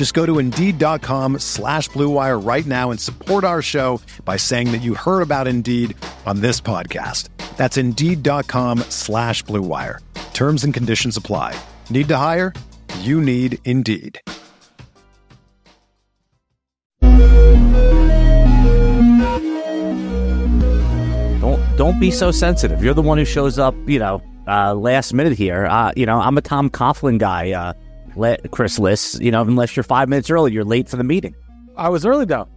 Just go to Indeed.com slash BlueWire right now and support our show by saying that you heard about Indeed on this podcast. That's Indeed.com slash BlueWire. Terms and conditions apply. Need to hire? You need Indeed. Don't don't be so sensitive. You're the one who shows up, you know, uh, last minute here. Uh, you know, I'm a Tom Coughlin guy, uh, Chris Liss. You know, unless you're five minutes early, you're late for the meeting. I was early though,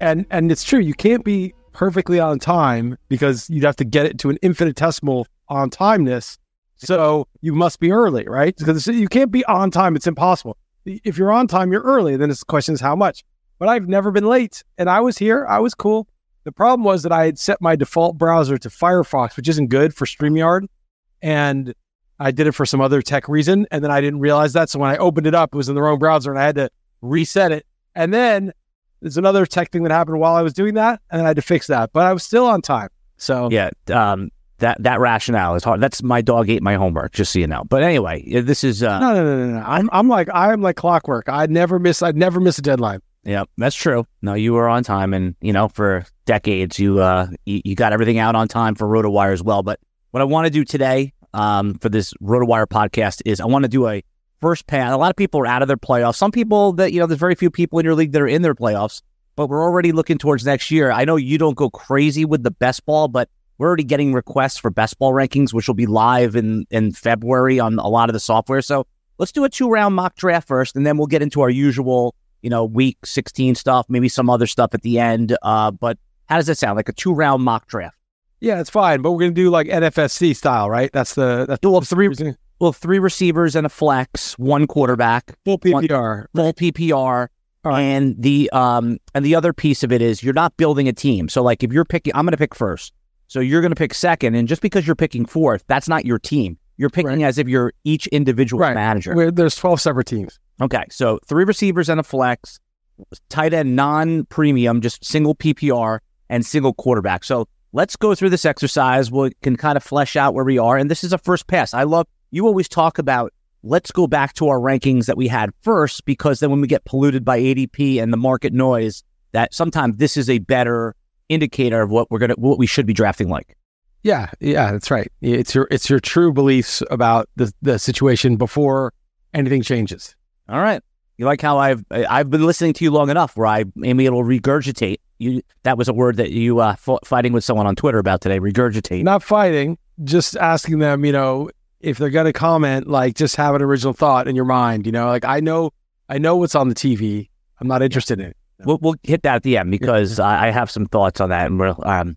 and and it's true. You can't be perfectly on time because you'd have to get it to an infinitesimal on timeness. So you must be early, right? Because you can't be on time. It's impossible. If you're on time, you're early. Then the question is how much. But I've never been late, and I was here. I was cool. The problem was that I had set my default browser to Firefox, which isn't good for StreamYard. And I did it for some other tech reason. And then I didn't realize that. So when I opened it up, it was in the wrong browser and I had to reset it. And then there's another tech thing that happened while I was doing that. And I had to fix that. But I was still on time. So yeah, um, that that rationale is hard. That's my dog ate my homework, just so you know. But anyway, this is uh, no, no, no, no, no. I'm I'm like I'm like clockwork. I'd never miss. I'd never miss a deadline. Yeah, that's true. No, you were on time, and you know, for decades, you uh, you, you got everything out on time for RotoWire as well. But what I want to do today, um, for this RotoWire podcast is I want to do a first pass. A lot of people are out of their playoffs. Some people that you know, there's very few people in your league that are in their playoffs. But we're already looking towards next year. I know you don't go crazy with the best ball, but we're already getting requests for best ball rankings, which will be live in in February on a lot of the software. So let's do a two round mock draft first, and then we'll get into our usual you know, week 16 stuff, maybe some other stuff at the end. Uh, but how does that sound? Like a two round mock draft? Yeah, it's fine. But we're going to do like NFFC style, right? That's the, that's well, three, well, three receivers and a flex, one quarterback, full PPR, one, full PPR. Right. And the um and the other piece of it is you're not building a team. So like if you're picking, I'm going to pick first. So you're going to pick second, and just because you're picking fourth, that's not your team. You're picking right. as if you're each individual right. manager. Where there's 12 separate teams. Okay, so three receivers and a flex, tight end non premium, just single PPR and single quarterback. So let's go through this exercise. We can kind of flesh out where we are. And this is a first pass. I love you always talk about let's go back to our rankings that we had first, because then when we get polluted by ADP and the market noise, that sometimes this is a better indicator of what we're gonna what we should be drafting like. Yeah, yeah, that's right. It's your it's your true beliefs about the the situation before anything changes. All right. You like how I've I've been listening to you long enough where I am able to regurgitate. You that was a word that you uh, fought, fighting with someone on Twitter about today. Regurgitate. Not fighting, just asking them. You know, if they're gonna comment, like just have an original thought in your mind. You know, like I know I know what's on the TV. I'm not interested in it. We'll, we'll hit that at the end because I, I have some thoughts on that, and we'll um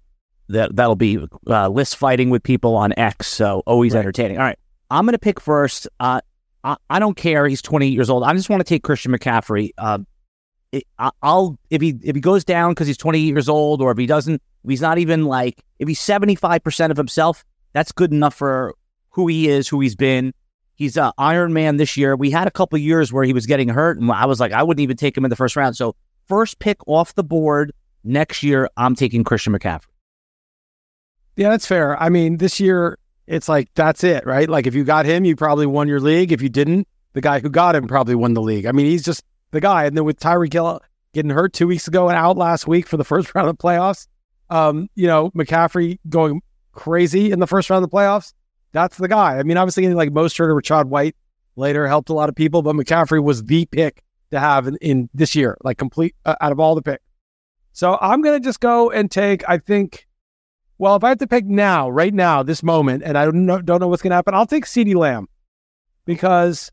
that that'll be uh, Liss fighting with people on X. So always right. entertaining. All right, I'm gonna pick first. Uh, I, I don't care. He's 28 years old. I just want to take Christian McCaffrey. Uh, it, I, will if he if he goes down because he's 28 years old, or if he doesn't, if he's not even like if he's 75 percent of himself, that's good enough for who he is, who he's been. He's a Iron Man this year. We had a couple years where he was getting hurt, and I was like, I wouldn't even take him in the first round. So first pick off the board next year, I'm taking Christian McCaffrey. Yeah, that's fair. I mean, this year it's like that's it, right? Like if you got him, you probably won your league. If you didn't, the guy who got him probably won the league. I mean, he's just the guy. And then with Tyreek Hill getting hurt two weeks ago and out last week for the first round of the playoffs, um, you know, McCaffrey going crazy in the first round of the playoffs. That's the guy. I mean, obviously, getting like Mostert or Rachaad White later helped a lot of people, but McCaffrey was the pick to have in, in this year, like complete uh, out of all the picks. So I'm gonna just go and take. I think Well, if I have to pick now, right now, this moment, and I don't know, don't know what's going to happen, I'll take CeeDee Lamb because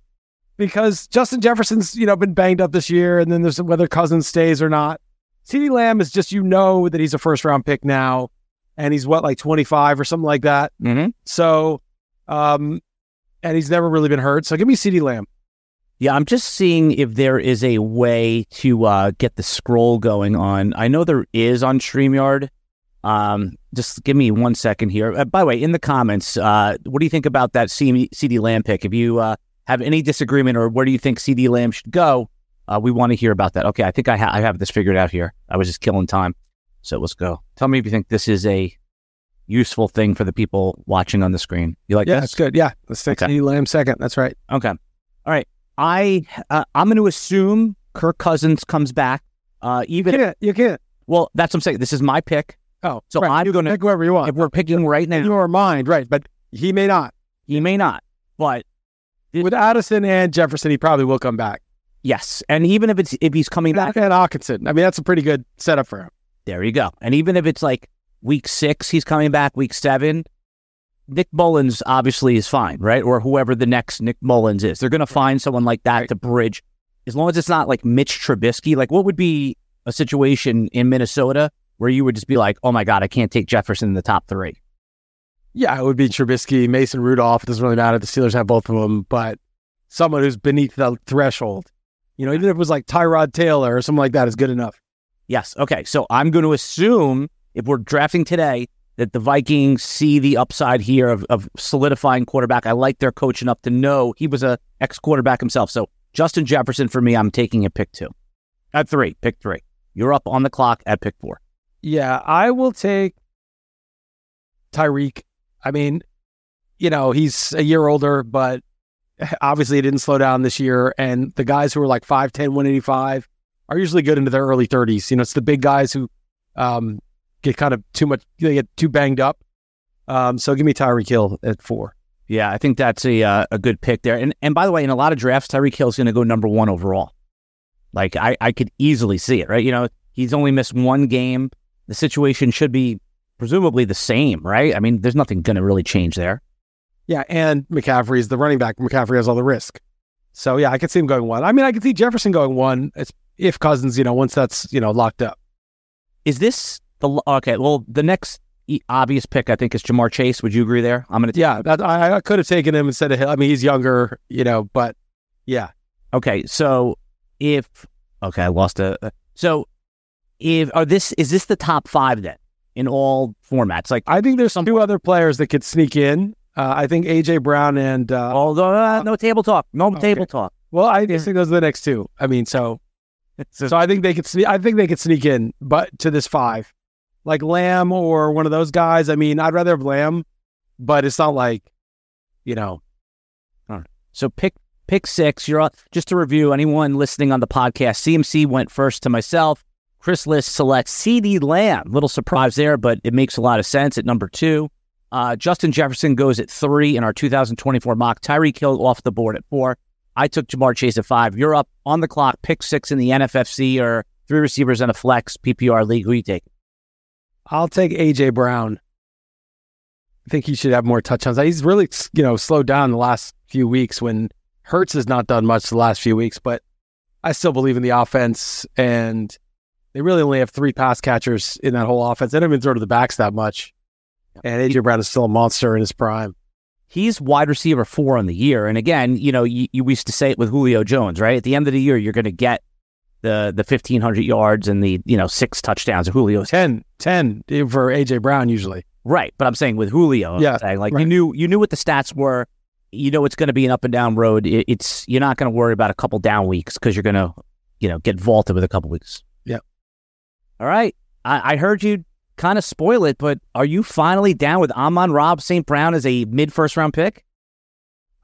because Justin Jefferson's you know been banged up this year, and then there's whether Cousins stays or not. CeeDee Lamb is just you know that he's a first round pick now, and he's what like 25 or something like that. Mm-hmm. So, um, and he's never really been hurt. So give me CeeDee Lamb. Yeah, I'm just seeing if there is a way to uh, get the scroll going on. I know there is on StreamYard. Um, just give me one second here. Uh, by the way, in the comments, uh, what do you think about that CeeDee Lamb pick? Have you uh, have any disagreement or where do you think CeeDee Lamb should go, uh, we want to hear about that. Okay, I think I, ha- I have this figured out here. I was just killing time. So let's go. Tell me if you think this is a useful thing for the people watching on the screen. You like Yeah, this? that's good. Yeah, let's take Okay. CeeDee Lamb second. That's right. Okay. All right. I uh, I'm going to assume Kirk Cousins comes back. Uh, You even can't. You can't. well, that's what I'm saying. This is my pick. Oh, So right. I'm gonna- pick whoever you want. If we're picking right now, your mind, right? But he may not. he may not. But It- With Addison and Jefferson, he probably will come back. yes, and even if it's if he's coming back, And Hockenson. I mean, that's a pretty good setup for him. there you go. And even if it's like week six, he's coming back. Week seven, Nick Mullens obviously is fine, right? Or whoever the next Nick Mullens is, they're going to find someone like that Right. to bridge. As long as it's not like Mitch Trubisky, like what would be a situation in Minnesota where you would just be like, oh my god, I can't take Jefferson in the top three. Yeah, it would be Trubisky, Mason Rudolph. It doesn't really matter. The Steelers have both of them, but someone who's beneath the threshold. You know, even if it was like Tyrod Taylor or something like that is good enough. Yes. Okay. So I'm going to assume if we're drafting today that the Vikings see the upside here of, of solidifying quarterback. I like their coach enough to know he was a ex quarterback himself. So Justin Jefferson for me, I'm taking at pick two. At three, pick three. You're up on the clock at pick four. Yeah, I will take Tyreek. I mean, you know, he's a year older, but obviously he didn't slow down this year. And the guys who are like 5'10, 185 are usually good into their early 30s. You know, it's the big guys who um, get kind of too much, they get too banged up. Um, so give me Tyreek Hill at four. Yeah, I think that's a uh, a good pick there. And and by the way, in a lot of drafts, Tyreek Hill is going to go number one overall. Like I, I could easily see it, right? You know, he's only missed one game. The situation should be presumably the same, right? I mean, there's nothing going to really change there. Yeah, and McCaffrey's the running back. McCaffrey has all the risk. So yeah, I could see him going one. I mean, I could see Jefferson going one. It's if Cousins, you know, once that's you know locked up. Is this the okay? Well, the next obvious pick I think is Ja'Marr Chase. Would you agree there? I'm going to Yeah, that I, I could have taken him instead of Hill. I mean, he's younger, you know, but yeah, Okay, so if okay, I lost a- So if are this is this the top five then in all formats? Like, I think there's some two other players that could sneak in. Uh, I think AJ Brown and uh, although uh, no table talk, no Okay. table talk. well, I just think those are the next two. I mean, so so I think they could sneak. I think they could sneak in, but to this five, like Lamb or one of those guys. I mean, I'd rather have Lamb, but it's not like, you know, So pick pick six. You're up. Just to review, anyone listening on the podcast, CMC went first to myself. Chris Liss selects CeeDee Lamb. Little surprise there, but it makes a lot of sense at number two. Uh, Justin Jefferson goes at three in our 2024 mock. Tyreek Hill off the board at four. I took Ja'Marr Chase at five. You're up on the clock. Pick six in the NFFC or three receivers and a flex PPR league. Who you take? I'll take AJ Brown. I think he should have more touchdowns. He's really, you know, slowed down the last few weeks when Hurts has not done much the last few weeks, but I still believe in the offense. And they really only have three pass catchers in that whole offense. They don't even throw to the backs that much. And AJ Brown is still a monster in his prime. He's wide receiver four on the year. And again, you know, you, you used to say it with Julio Jones, right? At the end of the year, you're going to get the the 1,500 yards and the, you know, six touchdowns of Julio's 10, 10 for AJ Brown usually. Right, but I'm saying with Julio, I'm Yeah, saying, like you right. knew you knew what the stats were. You know it's going to be an up and down road. It, it's you're not going to worry about a couple down weeks because you're going to, you know, get vaulted with a couple weeks. All right, I, I heard you kind of spoil it, but are you finally down with Amon-Ra St. Brown as a mid first round pick?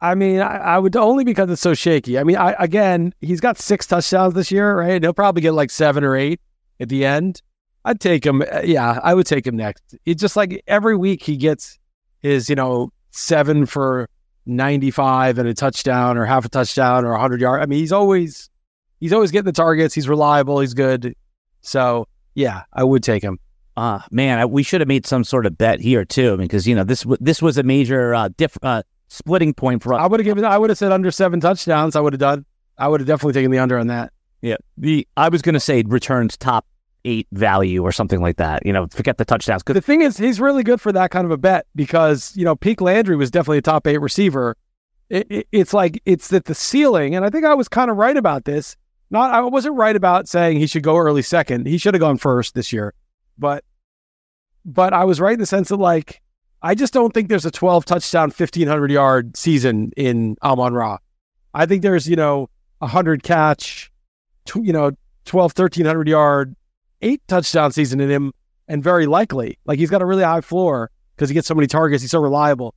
I mean, I, I would only because it's so shaky. I mean, I, again, he's got six touchdowns this year, right? He'll probably get like seven or eight at the end. I'd take him. Uh, Yeah, I would take him next. It's just like every week he gets his, you know, seven for 95 and a touchdown or half a touchdown or 100 yard. I mean, he's always he's always getting the targets. He's reliable. He's good. So, yeah, I would take him. Uh, man, I, we should have made some sort of bet here too, because you know this w- this was a major uh, diff, uh, splitting point for us. I would have given. I would have said under seven touchdowns. I would have done. I would have definitely taken the under on that. Yeah, the I was going to say returns top eight value or something like that. You know, forget the touchdowns. The thing is, he's really good for that kind of a bet because you know Peak Landry was definitely a top eight receiver. It, it, it's like it's that the ceiling, and I think I was kind of right about this. Not I wasn't right about saying he should go early second. He should have gone first this year, but but I was right in the sense that like I just don't think there's a 12 touchdown, 1500 yard season in Amon Ra. I think there's you know a hundred catch, tw- you know 12, 1300 yard, eight touchdown season in him, and very likely like he's got a really high floor because he gets so many targets. He's so reliable,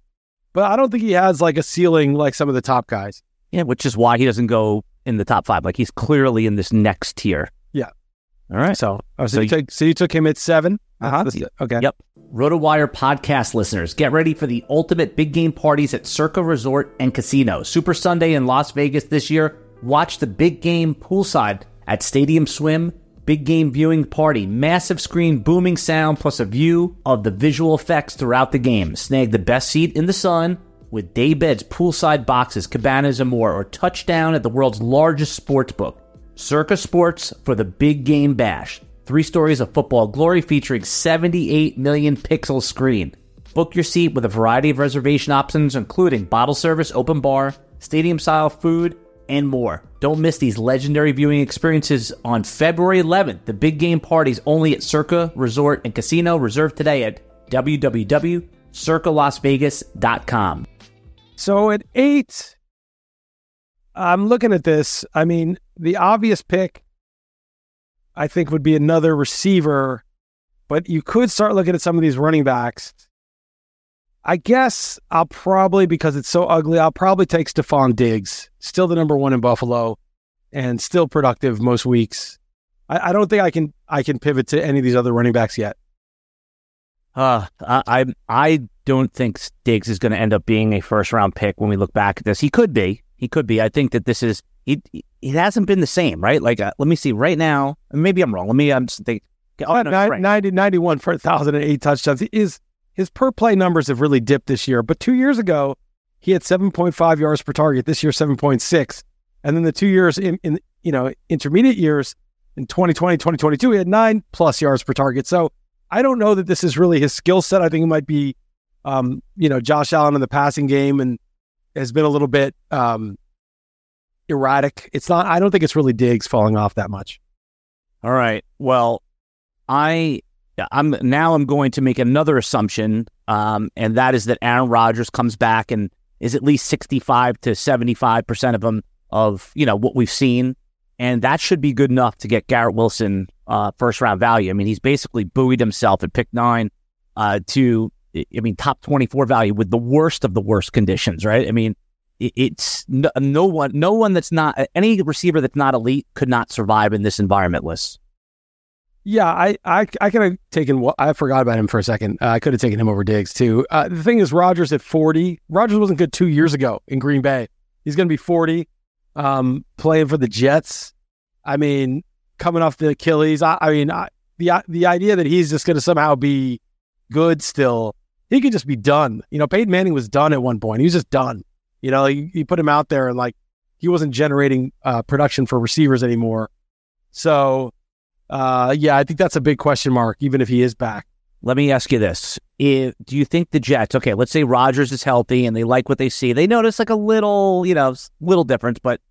but I don't think he has like a ceiling like some of the top guys. Yeah, which is why he doesn't go in the top five. Like he's clearly in this next tier. Yeah. All right. So, oh, so, So you, you- took, so you took him at seven. Uh-huh. Okay. Yep. RotoWire podcast listeners, get ready for the ultimate big game parties at Circa Resort and Casino. Super Sunday in Las Vegas this year. Watch the big game poolside at Stadium Swim. Big game viewing party, massive screen, booming sound, plus a view of the visual effects throughout the game. Snag the best seat in the sun with day beds, poolside boxes, cabanas, and more, or touchdown at the world's largest sports book. Circa Sports for the Big Game Bash. Three stories of football glory featuring 78 million pixel screen. Book your seat with a variety of reservation options, including bottle service, open bar, stadium style food, and more. Don't miss these legendary viewing experiences on February 11th. The big game parties only at Circa Resort and Casino. Reserve today at www.circalasvegas.com. So at eight, I'm looking at this. I mean, the obvious pick, I think, would be another receiver, but you could start looking at some of these running backs. I guess I'll probably, because it's so ugly, I'll probably take Stefon Diggs, still the number one in Buffalo, and still productive most weeks. I, I don't think I can I can pivot to any of these other running backs yet. Uh, I, I don't think Diggs is going to end up being a first round pick when we look back at this. He could be. He could be. I think that this is it. It hasn't been the same, right? Like, uh, let me see. Right now, maybe I'm wrong. Let me. I'm just think. Oh, no, Ni- right. 90, 91 for 1,008 touchdowns. His, his per play numbers have really dipped this year. But two years ago, he had 7.5 yards per target. This year, 7.6. And then the two years in, in you know, intermediate years in 2020, 2022, he had nine plus yards per target. So I don't know that this is really his skill set. I think it might be, um, you know, Josh Allen in the passing game and has been a little bit um, erratic. It's not, I don't think it's really Diggs falling off that much. All right. Well, I I'm now I'm going to make another assumption, um, and that is that Aaron Rodgers comes back and is at least 65 to 75 percent of them of you know what we've seen, and that should be good enough to get Garrett Wilson uh, first round value. I mean, he's basically buoyed himself at pick nine uh, to I mean top 24 value with the worst of the worst conditions, right? I mean. It's no, one, no one that's not any receiver that's not elite could not survive in this environment. Liss. Yeah, I I, I could have taken. I forgot about him for a second. Uh, I could have taken him over Diggs too. Uh, the thing is, Rodgers at forty. Rodgers wasn't good two years ago in Green Bay. He's going to be forty, um, playing for the Jets. I mean, coming off the Achilles. I, I mean, I, the the idea that he's just going to somehow be good still. He could just be done. You know, Peyton Manning was done at one point. He was just done. You know, you put him out there and like he wasn't generating uh, production for receivers anymore. So uh, yeah, I think that's a big question mark, even if he is back. Let me ask you this. If, do you think the Jets, okay, let's say Rodgers is healthy and they like what they see. They notice like a little, you know, little difference, but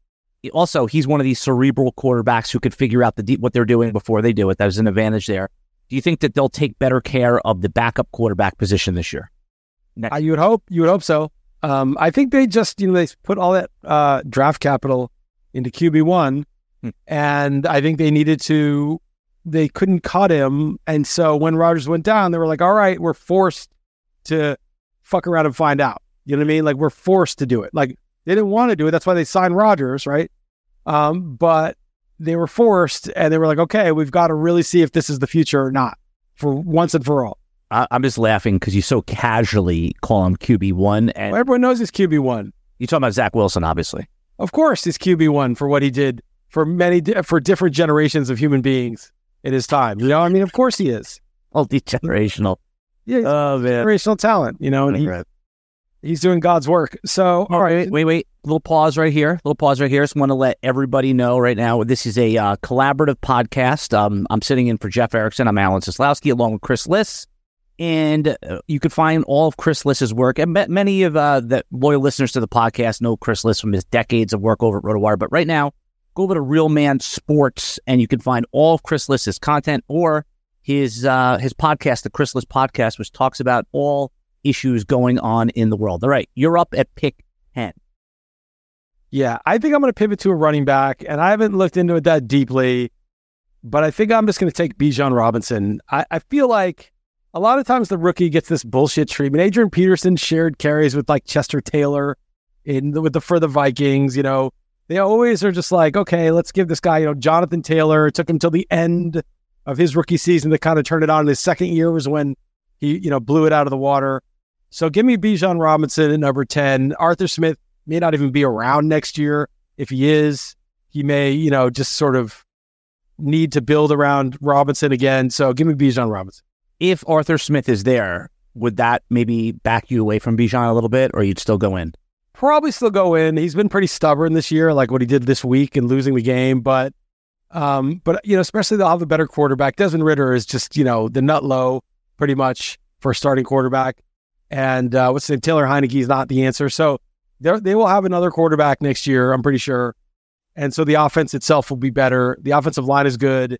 also he's one of these cerebral quarterbacks who could figure out the what they're doing before they do it. There's an advantage there. Do you think that they'll take better care of the backup quarterback position this year? Uh, you would hope. You would hope so. Um, I think they just, you know, they put all that uh, draft capital into QB one, Hmm. and I think they needed to. They couldn't cut him, and so when Rodgers went down, they were like, "All right, we're forced to fuck around and find out." You know what I mean? Like we're forced to do it. Like they didn't want to do it. That's why they signed Rodgers, right? Um, but they were forced, and they were like, "Okay, we've got to really see if this is the future or not for once and for all." I, I'm just laughing because you so casually call him QB one, and Well, everyone knows he's QB one. you're talking about Zach Wilson, obviously. Of course, he's QB one for what he did for many di- for different generations of human beings in his time. You know, I mean, of course he is. multi generational. Yeah, Oh man. generational talent, you know, and he, he's doing God's work. So, all right, Wait, wait, wait. Little pause right here. Little pause right here. Just want to let everybody know right now. This is a uh, collaborative podcast. Um, I'm sitting in for Jeff Erickson. I'm Alan Seslowsky along with Chris Liss. And uh, you can find all of Chris Liss's work. And many of uh, the loyal listeners to the podcast know Chris Liss from his decades of work over at RotoWire. But right now, go over to Real Man Sports and you can find all of Chris Liss's content or his uh, his podcast, the Chris Liss Podcast, which talks about all issues going on in the world. All right, you're up at pick 10. Yeah, I think I'm going to pivot to a running back, and I haven't looked into it that deeply, but I think I'm just going to take Bijan Robinson. I, I feel like a lot of times the rookie gets this bullshit treatment. Adrian Peterson shared carries with like Chester Taylor in the, with the for the Vikings. You know, they always are just like, okay, let's give this guy. You know, Jonathan Taylor. It took him till the end of his rookie season to kind of turn it on. His second year was when he, you know, blew it out of the water. So give me Bijan Robinson at number 10. Arthur Smith may not even be around next year. If he is, he may, you know, just sort of need to build around Robinson again. So give me Bijan Robinson. If Arthur Smith is there, would that maybe back you away from Bijan a little bit, or you'd still go in? Probably still go in. He's been pretty stubborn this year, like what he did this week and losing the game. But, um, but you know, especially they'll have a better quarterback. Desmond Ridder is just you know the nut low pretty much for starting quarterback. And uh, what's the name? Taylor Heinicke is not the answer. So they will have another quarterback next year. I'm pretty sure. And so the offense itself will be better. The offensive line is good,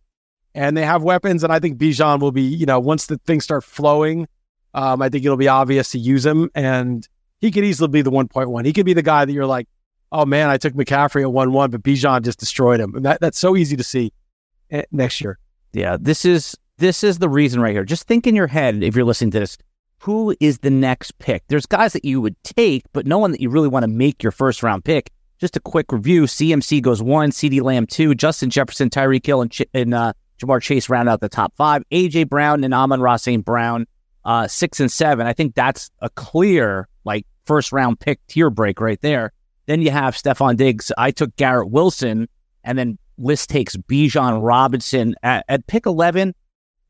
and they have weapons. And I think Bijan will be, you know, once the things start flowing, um, I think it'll be obvious to use him. And he could easily be the 1.1. He could be the guy that you're like, oh man, I took McCaffrey at 1 1, but Bijan just destroyed him. And that, that's so easy to see eh, next year. Yeah, this is this is the reason right here. Just think in your head if you're listening to this, who is the next pick? There's guys that you would take, but no one that you really want to make your first round pick. Just a quick review: CMC goes one, CeeDee Lamb two, Justin Jefferson, Tyreek Hill, and, Ch- and uh, Ja'Marr Chase round out the top five. AJ Brown and Amon-Ra St. Brown uh, six and seven. I think that's a clear like first round pick tier break right there. Then you have Stefon Diggs. I took Garrett Wilson, and then Liss takes Bijan Robinson at, at pick eleven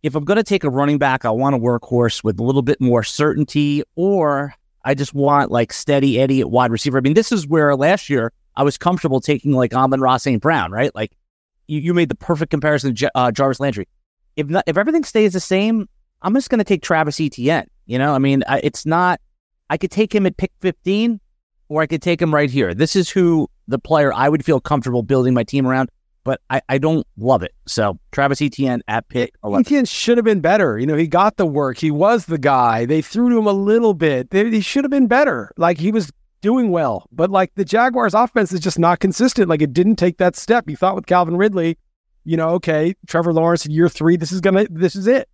if I'm going to take a running back, I want a workhorse with a little bit more certainty, or I just want like steady Eddie at wide receiver. I mean, this is where last year I was comfortable taking like Amon-Ra St. Brown, right? Like you, you made the perfect comparison to uh, Jarvis Landry. If not, if everything stays the same, I'm just going to take Travis Etienne. You know, I mean, I, it's not. I could take him at pick 15, or I could take him right here. This is who the player I would feel comfortable building my team around but I, I don't love it. So Travis Etienne at pick 11. Etienne should have been better. You know, he got the work. He was the guy. They threw to him a little bit. They, he should have been better. Like he was doing well, but like the Jaguars' offense is just not consistent. Like it didn't take that step. You thought with Calvin Ridley, you know, okay, Trevor Lawrence in year three, this is gonna, this is it,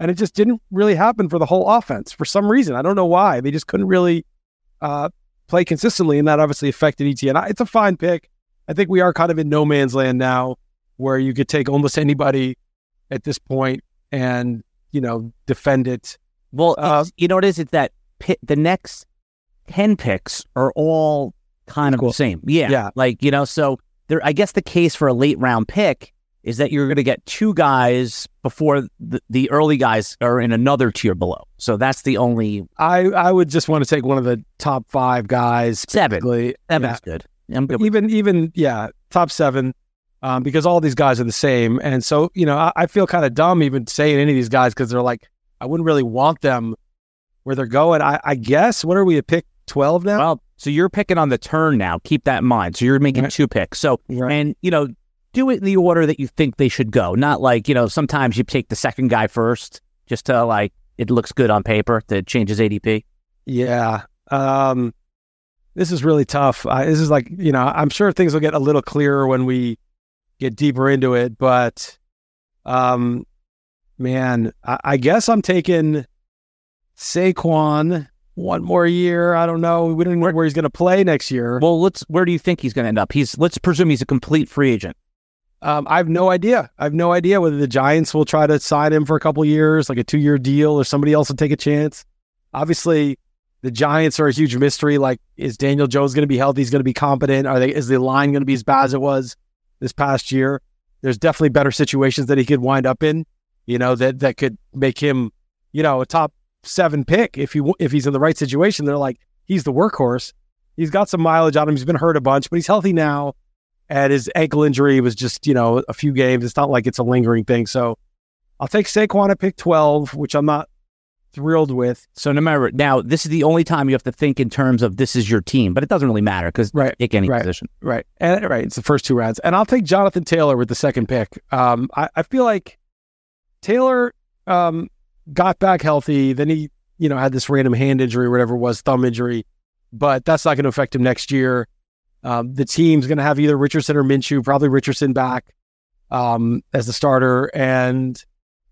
and it just didn't really happen for the whole offense for some reason. I don't know why. They just couldn't really uh, play consistently, and that obviously affected Etienne. It's a fine pick. I think we are kind of in no man's land now where you could take almost anybody at this point and, you know, defend it. Well, uh, you know what it is? It's that pit, the next 10 picks are all kind of Cool. the same. Yeah. Yeah. Like, you know, so there, I guess the case for a late round pick is that you're going to get two guys before the, the early guys are in another tier below. So that's the only I, I would just want to take one of the top five guys. seven. Basically. Seven's good. Good. Even even yeah top seven um, because all these guys are the same and so you know i, I feel kind of dumb even saying any of these guys because they're like i wouldn't really want them where they're going i, I guess what are we at pick 12 now Well, so you're picking on the turn now. Keep that in mind. So you're making Right. two picks. So Right. and you know, do it in the order that you think they should go. Not like you know, sometimes you take the second guy first just to like it looks good on paper that changes ADP. yeah um, this is really tough uh, this is like you know i'm sure things will get a little clearer when we get deeper into it but um man i, I guess i'm taking Saquon one more year. I don't know. We don't know where he's going to play next year. Well, let's. Where do you think he's going to end up? He's. Let's presume he's a complete free agent. Um, I have no idea. I have no idea whether the Giants will try to sign him for a couple years, like a two year deal, or somebody else will take a chance. Obviously, the Giants are a huge mystery. Like, is Daniel Jones going to be healthy? He's going to be competent? Are they? Is the line going to be as bad as it was this past year? There's definitely better situations that he could wind up in. you know, that that could make him, you know, a top seven pick if he if he's in the right situation. They're like he's the workhorse. He's got some mileage on him. He's been hurt a bunch, but he's healthy now. And his ankle injury was just, you know, a few games. It's not like it's a lingering thing. So I'll take Saquon at pick 12, which I'm not thrilled with. So no matter now, this is the only time you have to think in terms of this is your team, but it doesn't really matter because right, pick any right, position. Right. And right. It's the first two rounds. And I'll take Jonathan Taylor with the second pick. Um, I, I feel like Taylor um, got back healthy. Then he, you know, had this random hand injury or whatever it was, thumb injury but that's not going to affect him next year. Um, the team's going to have either Richardson or Minshew, probably Richardson back um, as the starter, and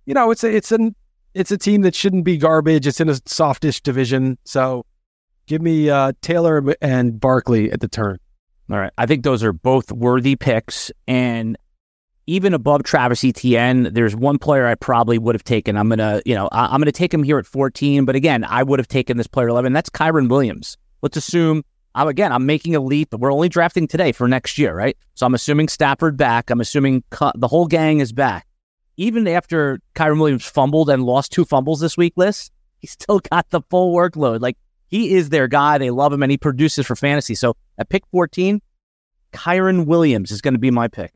you know it's a it's an it's a team that shouldn't be garbage. It's in a softish division, so give me uh, Taylor and Barkley at the turn. All right, I think those are both worthy picks, and even above Travis Etienne, there's one player I probably would have taken. I'm gonna, you know, I, am gonna take him here at 14, but again, I would have taken this player 11. That's Kyren Williams let's assume I'm again, I'm making a leap. But we're only drafting today for next year, right? So I'm assuming Stafford back. I'm assuming the whole gang is back. Even after Kyren Williams fumbled and lost two fumbles this week, Liss, he still got the full workload. Like he is their guy. They love him and he produces for fantasy. So at pick 14, Kyren Williams is going to be my pick.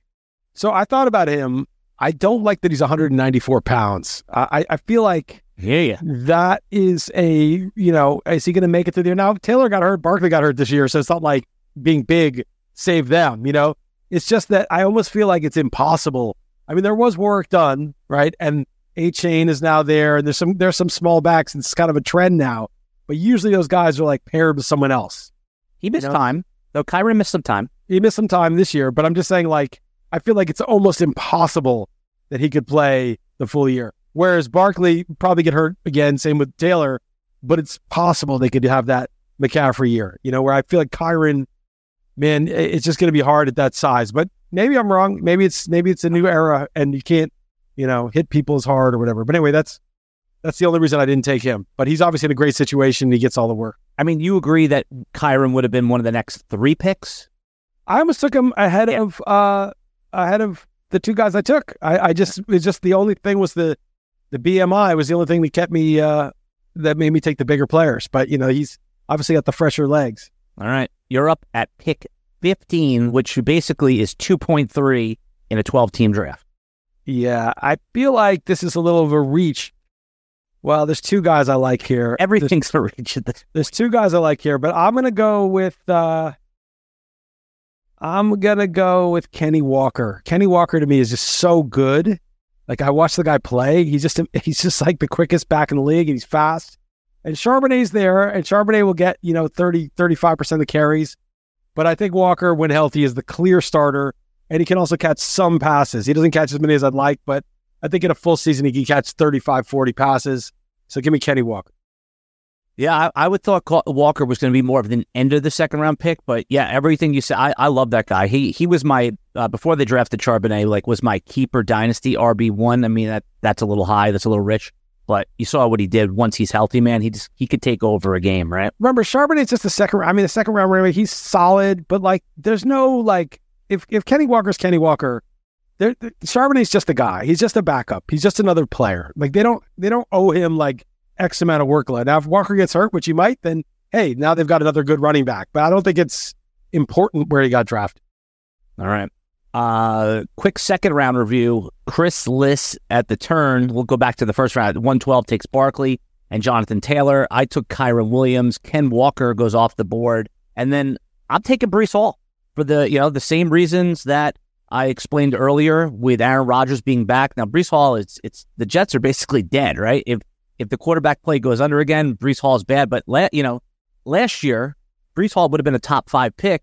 So I thought about him. I don't like that he's 194 pounds. I, I feel like yeah, that is a you know is he going to make it through there? Now Taylor got hurt, Barkley got hurt this year, so it's not like being big saved them. You know, it's just that I almost feel like it's impossible. I mean, there was work done, right? And Achane is now there, and there's some there's some small backs, and it's kind of a trend now. But usually those guys are like paired with someone else. He missed you know? time, though. Kyren missed some time. He missed some time this year, but I'm just saying, like, I feel like it's almost impossible that he could play the full year. Whereas Barkley probably get hurt again, same with Taylor, but it's possible they could have that McCaffrey year, you know, where I feel like Kyren, man, it's just going to be hard at that size. But maybe I'm wrong. Maybe it's maybe it's a new era and you can't, you know, hit people as hard or whatever. But anyway, that's that's the only reason I didn't take him. But he's obviously in a great situation. He gets all the work. I mean, you agree that Kyren would have been one of the next three picks? I almost took him ahead yeah. of uh ahead of the two guys I took. I, I just it's just the only thing was the the BMI was the only thing that kept me uh, that made me take the bigger players. But you know, he's obviously got the fresher legs. All right, you're up at pick 15, which basically is 2.3 in a 12 team draft. Yeah, I feel like this is a little of a reach. Well, there's two guys I like here. Everything's there's, a reach. There's two guys I like here, but I'm gonna go with. Uh, I'm gonna go with Kenny Walker. Kenny Walker to me is just so good like I watched the guy play. He's just he's just like the quickest back in the league and he's fast. And Charbonnet's there and Charbonnet will get, you know, 30, 35% of the carries. But I think Walker, when healthy, is the clear starter. And he can also catch some passes. He doesn't catch as many as I'd like, but I think in a full season, he can catch 35, 40 passes. So give me Kenny Walker. Yeah, I, I would thought Walker was going to be more of an end of the second round pick, but yeah, everything you said, I, I love that guy. He he was my uh, before they drafted Charbonnet, like was my keeper dynasty RB one. I mean that that's a little high, that's a little rich, but you saw what he did once he's healthy, man. He just he could take over a game, right? Remember, Charbonnet's just the second. I mean, the second round, anyway, he's solid, but like, there's no like if if Kenny Walker's Kenny Walker, there Charbonnet's just a guy. He's just a backup. He's just another player. Like they don't they don't owe him like X amount of workload. Now, if Walker gets hurt, which he might, then hey, now they've got another good running back. But I don't think it's important where he got drafted. All right. Uh, quick second round review. Chris Liss at the turn. We'll go back to the first round. 112 takes Barkley and Jonathan Taylor. I took Kyren Williams. Ken Walker goes off the board. And then I'm taking Breece Hall for the, you know, the same reasons that I explained earlier with Aaron Rodgers being back. Now, Breece Hall, it's, it's, the Jets are basically dead, right? If, if the quarterback play goes under again, Breece Hall is bad. But la- you know, last year, Breece Hall would have been a top five pick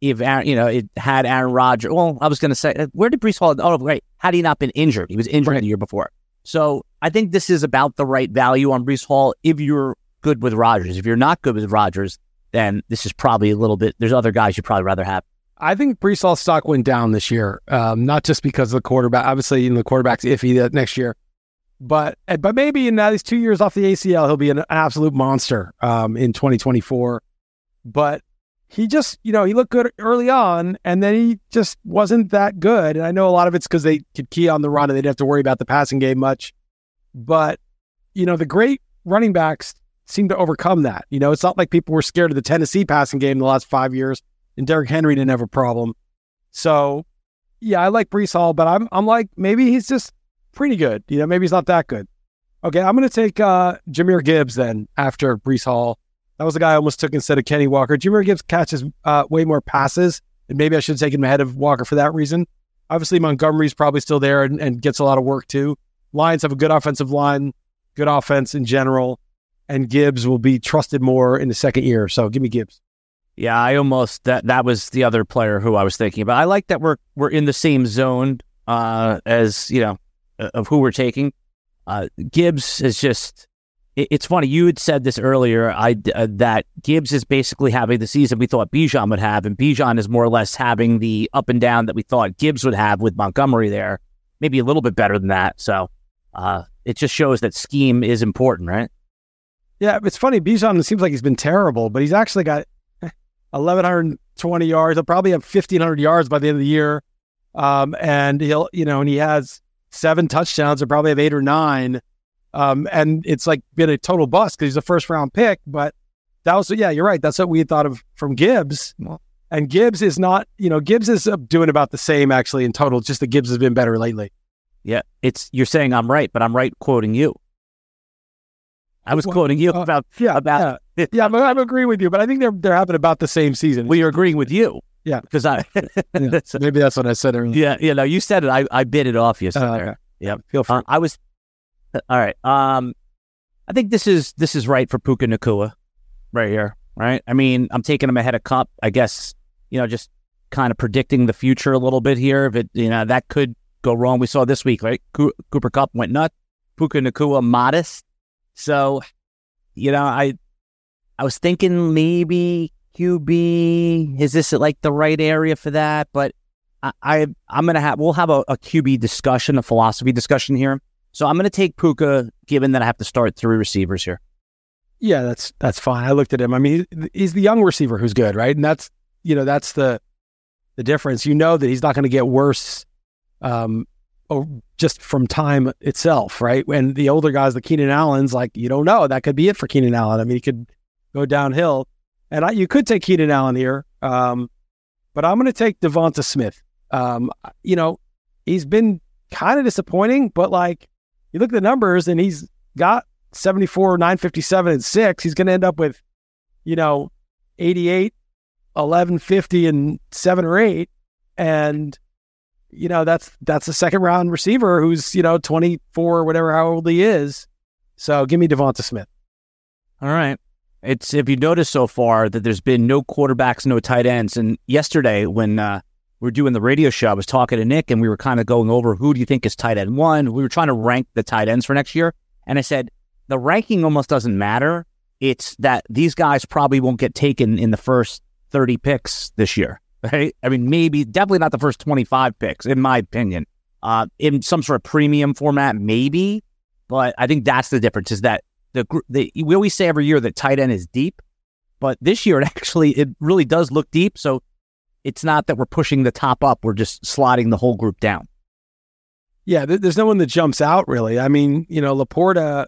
if Aaron, you know, it had Aaron Rodgers. Well, I was going to say, where did Breece Hall? Oh, right. Had he not been injured, he was injured right. the year before. So I think this is about the right value on Breece Hall if you're good with Rodgers. If you're not good with Rodgers, then this is probably a little bit. There's other guys you'd probably rather have. I think Breece Hall's stock went down this year, um, not just because of the quarterback. Obviously, you know, the quarterback's iffy that next year, but but maybe in now these two years off the ACL, he'll be an absolute monster um, in 2024. But he just, you know, he looked good early on and then he just wasn't that good. And I know a lot of it's because they could key on the run and they didn't have to worry about the passing game much. But, you know, the great running backs seem to overcome that. You know, it's not like people were scared of the Tennessee passing game in the last five years and Derrick Henry didn't have a problem. So, yeah, I like Breece Hall, but I'm, I'm like, maybe he's just pretty good. You know, maybe he's not that good. Okay, I'm going to take uh, Jahmyr Gibbs then after Breece Hall. That was the guy I almost took instead of Kenny Walker. Jahmyr Gibbs catches uh, way more passes, and maybe I should take him ahead of Walker for that reason. Obviously, Montgomery's probably still there and, and gets a lot of work too. Lions have a good offensive line, good offense in general, and Gibbs will be trusted more in the second year. So give me Gibbs. Yeah, I almost that that was the other player who I was thinking about. I like that we're we're in the same zone uh, as you know of who we're taking. Uh, Gibbs is just it's funny. You had said this earlier. I uh, that Gibbs is basically having the season we thought Bijan would have, and Bijan is more or less having the up and down that we thought Gibbs would have with Montgomery there. Maybe a little bit better than that. So uh, it just shows that scheme is important, right? Yeah, it's funny. Bijan seems like he's been terrible, but he's actually got 1,120 yards. He'll probably have 1,500 yards by the end of the year, um, and he'll you know, and he has seven touchdowns. He'll probably have eight or nine. Um, and it's like been a total bust because he's a first round pick. But that was, yeah, you're right. That's what we thought of from Gibbs. And Gibbs is not, you know, Gibbs is doing about the same actually in total. Just that Gibbs has been better lately. Yeah, it's you're saying I'm right, but I'm right quoting you. I was well, quoting you uh, about yeah about yeah, yeah I'm, I'm, agreeing with you, but I think they're they're having about the same season. We are agreeing with you. Yeah, because I yeah, maybe that's what I said earlier. Yeah, yeah. No, you said it. I I bit it off you. Uh, okay. Yeah, feel free. Uh, I was all right. Um, I think this is this is right for Puka Nacua, right here. Right. I mean, I'm taking him ahead of Kupp. I guess you know, just kind of predicting the future a little bit here. If it, you know, that could go wrong. We saw this week, right? Cooper Kupp went nuts. Puka Nacua modest. So, you know, I I was thinking maybe QB. Is this like the right area for that? But I, I am gonna have we'll have a, a QB discussion, a philosophy discussion here. So I'm going to take Puka, given that I have to start three receivers here. Yeah, that's that's fine. I looked at him. I mean, he's the young receiver who's good, right? And that's you know that's the the difference. You know that he's not going to get worse, um, just from time itself, right? When the older guys, the Keenan Allen's, like you don't know that could be it for Keenan Allen. I mean, he could go downhill, and I, you could take Keenan Allen here, um, but I'm going to take Devonta Smith. Um, you know, he's been kind of disappointing, but like you look at the numbers and he's got 74, 957, and six. He's going to end up with, you know, 88, 1150, and seven or eight. And, you know, that's that's a second round receiver who's, you know, 24 or whatever, how old he is. So give me Devonta Smith. All right. It's if you notice so far that there's been no quarterbacks, no tight ends. And yesterday, when uh, we were doing the radio show. I was talking to Nick and we were kind of going over who do you think is tight end one? We were trying to rank the tight ends for next year. And I said, the ranking almost doesn't matter. It's that these guys probably won't get taken in the first 30 picks this year. Right? I mean, maybe, definitely not the first 25 picks, in my opinion. Uh, in some sort of premium format, maybe. But I think that's the difference is that the, the we always say every year that tight end is deep, but this year it actually it really does look deep. So it's not that we're pushing the top up; we're just slotting the whole group down. Yeah, there's no one that jumps out really. I mean, you know, LaPorta,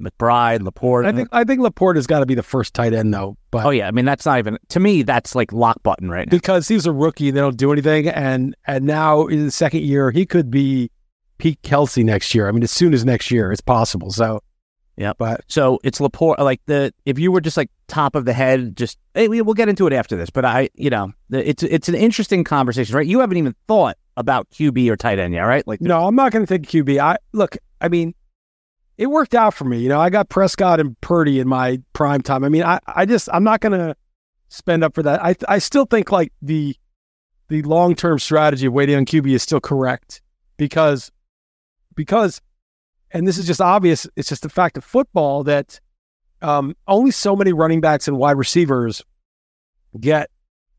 McBride, LaPorta. I think I think LaPorta's got to be the first tight end though. But oh yeah, I mean that's not even to me. That's like lock button right now because he's a rookie. They don't do anything, and and now in the second year he could be Pete Kelce next year. I mean, as soon as next year, it's possible. So yeah. But so it's Laporte. Like the if you were just like top of the head, just hey, we'll get into it after this. But I, you know, it's it's an interesting conversation, right? You haven't even thought about QB or tight end yet, right? Like no, I'm not going to think QB. I look. I mean, it worked out for me. You know, I got Prescott and Purdy in my prime time. I mean, I I just I'm not going to spend up for that. I I still think like the the long term strategy of waiting on QB is still correct because because and this is just obvious. It's just the fact of football that um, only so many running backs and wide receivers get,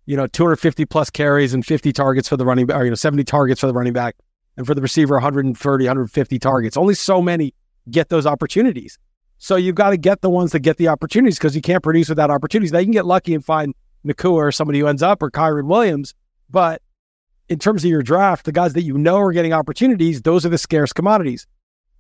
you know, 250 plus carries and 50 targets for the running back, or, you know, 70 targets for the running back, and for the receiver, 130, 150 targets. Only so many get those opportunities. So you've got to get the ones that get the opportunities because you can't produce without opportunities. They can get lucky and find Nacua or somebody who ends up or Kyren Williams. But in terms of your draft, the guys that you know are getting opportunities, those are the scarce commodities.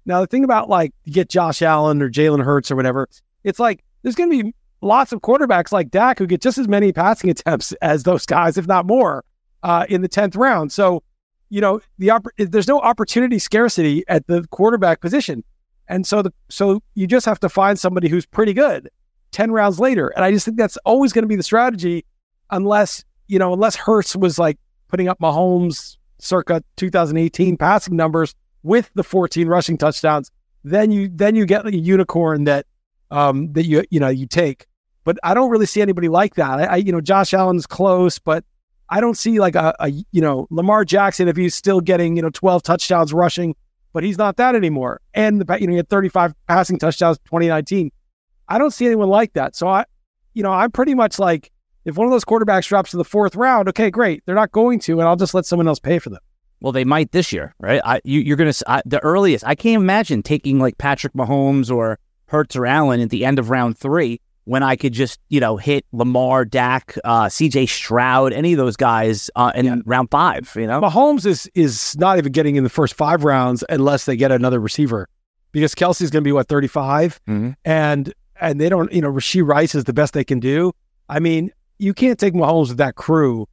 Now, the thing about like get Josh Allen or Jalen Hurts or whatever, it's like there's going to be lots of quarterbacks like Dak who get just as many passing attempts as those guys, if not more, uh, in the 10th round. So, you know, the opp- there's no opportunity scarcity at the quarterback position. And so the so you just have to find somebody who's pretty good 10 rounds later. And I just think that's always going to be the strategy unless, you know, unless Hurts was like putting up Mahomes circa 2018 passing numbers with the 14 rushing touchdowns, then you then you get a unicorn that um that you you know you take. But I don't really see anybody like that. I, I you know Josh Allen's close, but I don't see like a, a you know Lamar Jackson if he's still getting you know 12 touchdowns rushing but he's not that anymore. And the you know he had 35 passing touchdowns 2019. I don't see anyone like that. So I, you know, I'm pretty much like if one of those quarterbacks drops to the fourth round, okay, great. They're not going to, and I'll just let someone else pay for them. Well, they might this year, right? I, you, are going to the earliest. I can't imagine taking like Patrick Mahomes or Hurts or Allen at the end of round three when I could just, you know, hit Lamar, Dak, uh, CJ Stroud, any of those guys uh, in yeah. round five, you know? Mahomes is is not even getting in the first five rounds unless they get another receiver because Kelce's going to be, what, 35? Mm-hmm. And and they don't, you know, Rashee Rice is the best they can do. I mean, you can't take Mahomes with that crew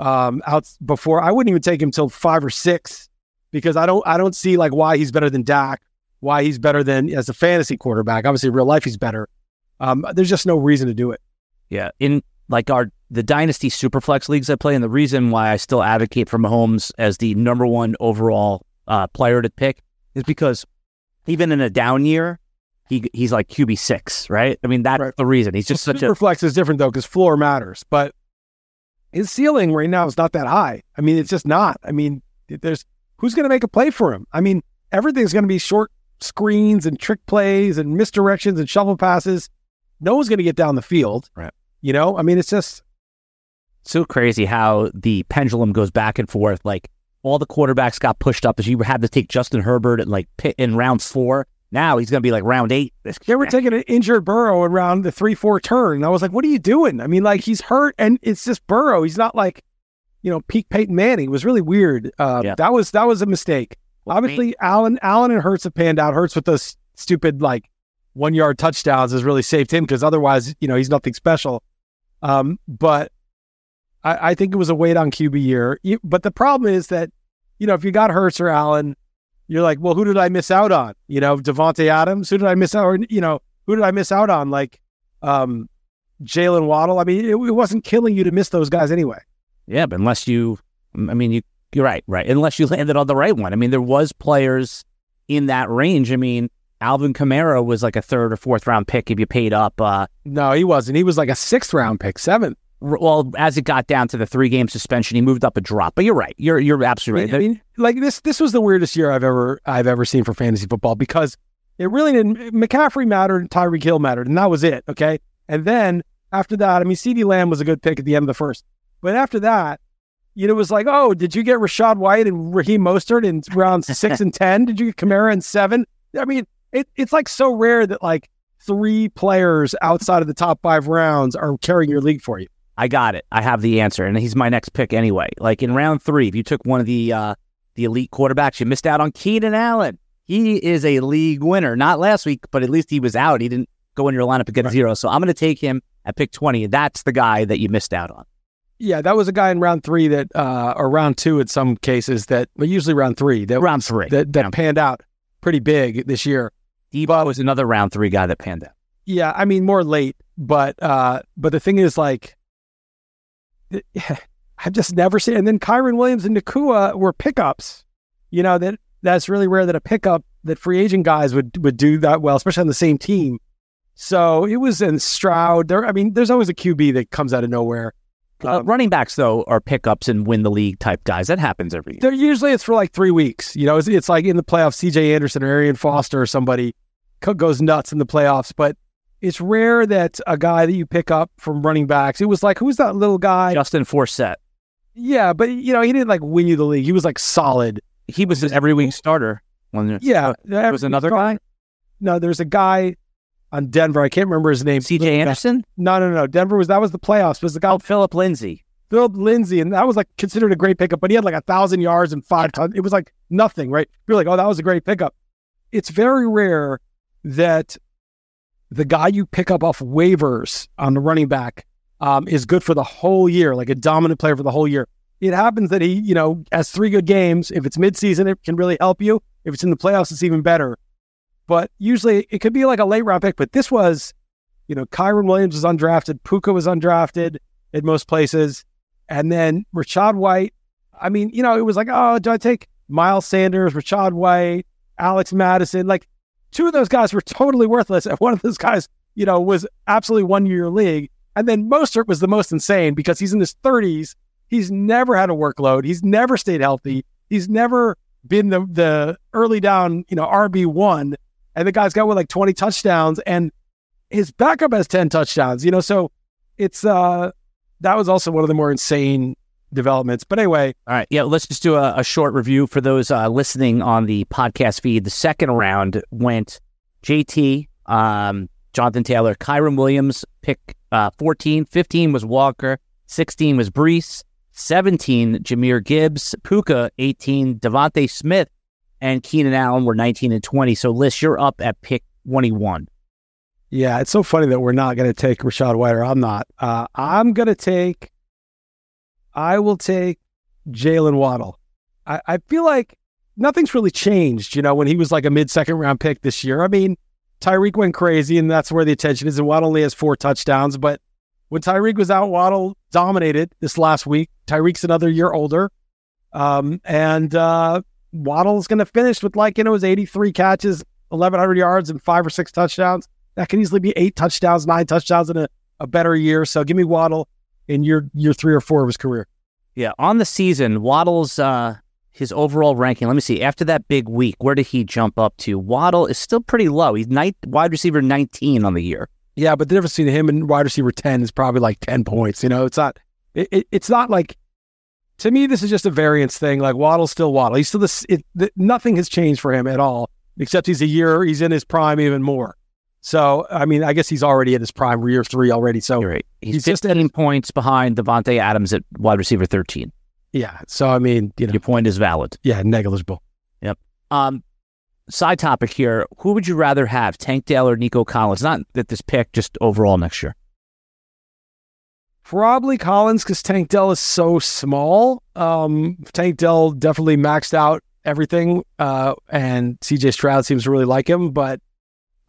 um, out before. I wouldn't even take him till five or six because I don't I don't see like why he's better than Dak, why he's better than as a fantasy quarterback. Obviously, in real life he's better. Um, there's just no reason to do it. Yeah, in like our the dynasty superflex leagues I play, and the reason why I still advocate for Mahomes as the number one overall uh, player to pick is because even in a down year, he he's like QB six, right? I mean that's right. the reason. He's just well, such superflex a flex is different though because floor matters, but his ceiling right now is not that high. I mean, it's just not. I mean, there's who's going to make a play for him? I mean, everything's going to be short screens and trick plays and misdirections and shovel passes no one's going to get down the field. Right. You know, I mean, it's just so crazy how the pendulum goes back and forth. Like all the quarterbacks got pushed up as you had to take Justin Herbert and like pit in round four. Now he's going to be like round eight. They were taking an injured Burrow around the three four turn. And I was like, what are you doing? I mean, like he's hurt and it's just Burrow. He's not like, you know, peak Peyton Manning. It was really weird. Uh, yeah. That was that was a mistake. Well, Obviously, me- Allen Allen and Hurts have panned out. Hurts with those stupid like one yard touchdowns has really saved him because otherwise, you know, he's nothing special. Um, but I, I, think it was a wait on QB year. But the problem is that, you know, if you got Hurts or Allen, you're like, well, who did I miss out on? You know, Davante Adams. Who did I miss out? Or you know, who did I miss out on? Like, um, Jalen Waddle. I mean, it, it wasn't killing you to miss those guys anyway. Yeah, but unless you, I mean, you you're right, right. Unless you landed on the right one. I mean, there was players in that range. I mean, Alvin Kamara was like a third or fourth round pick if you paid up. Uh, no, he wasn't. He was like a sixth round pick, seventh. Well, as it got down to the three game suspension, he moved up a drop. But you're right. You're you're absolutely right. I mean, like this this was the weirdest year I've ever I've ever seen for fantasy football because it really didn't. McCaffrey mattered, and Tyreek Hill mattered, and that was it. Okay, and then after that, I mean, CeeDee Lamb was a good pick at the end of the first, but after that, you know, it was like, oh, did you get Rachaad White and Raheem Mostert in rounds six and ten? Did you get Kamara in seven? I mean, it, it's like so rare that like three players outside of the top five rounds are carrying your league for you. I got it. I have the answer, and he's my next pick anyway. Like in round three, if you took one of the uh, the elite quarterbacks, you missed out on Keenan Allen. He is a league winner. Not last week, but at least he was out. He didn't go in your lineup and get right. zero. So I'm going to take him at pick 20. That's the guy that you missed out on. Yeah, that was a guy in round three that, uh, or round two in some cases that, but usually round three that round three that, that yeah. panned out pretty big this year. Deebo was another round three guy that panned out. Yeah, I mean more late, but uh, but the thing is like, I've just never seen. And then Kyren Williams and Nacua were pickups. You know that that's really rare that a pickup that free agent guys would would do that well, especially on the same team. So it was in Stroud. There, I mean, there's always a QB that comes out of nowhere. Uh, running backs though are pickups and win the league type guys. That happens every year. They're usually it's for like three weeks. You know, it's, it's like in the playoffs, C.J. Anderson or Arian Foster or somebody goes nuts in the playoffs. But it's rare that a guy that you pick up from running backs. It was like who's that little guy? Justin Forsett. Yeah, but you know he didn't like win you the league. He was like solid. He was an every week starter. When yeah, uh, there was another guy. No, there's a guy on Denver. I can't remember his name. CJ Anderson? No, no, no. Denver was that was the playoffs. Was the guy oh, Phillip Lindsay? Phillip Lindsay, and that was like considered a great pickup. But he had like a thousand yards and five tons. It was like nothing, right? You're like, oh, that was a great pickup. It's very rare that the guy you pick up off waivers on the running back um, is good for the whole year, like a dominant player for the whole year. It happens that he, you know, has three good games. If it's midseason, it can really help you. If it's in the playoffs, it's even better. But usually it could be like a late round pick. But this was, you know, Kyren Williams was undrafted, Puka was undrafted in most places. And then Rachaad White. I mean, you know, it was like, oh, do I take Miles Sanders, Rachaad White, Alex Mattison? Like two of those guys were totally worthless. And one of those guys, you know, was absolutely one year league. And then Mostert was the most insane because he's in his 30s. He's never had a workload. He's never stayed healthy. He's never been the the early down, you know, RB one. And the guy's got with like 20 touchdowns and his backup has 10 touchdowns, you know, so it's uh that was also one of the more insane developments. But anyway. All right. Yeah. Let's just do a, a short review for those uh, listening on the podcast feed. The second round went JT, um, Jonathan Taylor, Kyren Williams, pick uh, 14. 15 was Walker. 16 was Breece. 17, Jahmyr Gibbs. Puka, 18. DeVonta Smith and Keenan Allen were 19 and 20. So, Liss, you're up at pick 21. Yeah, it's so funny that we're not going to take Rachaad White, or I'm not. Uh, I'm going to take, I will take Jalen Waddle. I, I feel like nothing's really changed, you know, when he was like a mid second round pick this year. I mean, Tyreek went crazy, and that's where the attention is. And Waddle only has four touchdowns. But when Tyreek was out, Waddle dominated this last week. Tyreek's another year older. Um, and uh, Waddle's going to finish with like, you know, his 83 catches, 1,100 yards, and five or six touchdowns. That can easily be eight touchdowns, nine touchdowns in a, a better year. So give me Waddle in year year three or four of his career. Yeah, on the season, Waddle's uh, his overall ranking. Let me see. After that big week, where did he jump up to? Waddle is still pretty low. He's night, wide receiver 19 on the year. Yeah, but the difference between him and wide receiver 10 is probably like 10 points. You know, it's not. It, it, it's not like to me. This is just a variance thing. Like Waddle's still Waddle. He's still this. It, the, nothing has changed for him at all, except he's a year. He's in his prime even more. So, I mean, I guess he's already in his prime, year three already. So, right. he's, he's 15 just points behind Davante Adams at wide receiver 13. Yeah. So, I mean, you know, your point is valid. Yeah, negligible. Yep. Um, side topic here: Who would you rather have, Tank Dell or Nico Collins? Not that this pick, just overall next year. Probably Collins because Tank Dell is so small. Um, Tank Dell definitely maxed out everything, uh, and CJ Stroud seems to really like him, but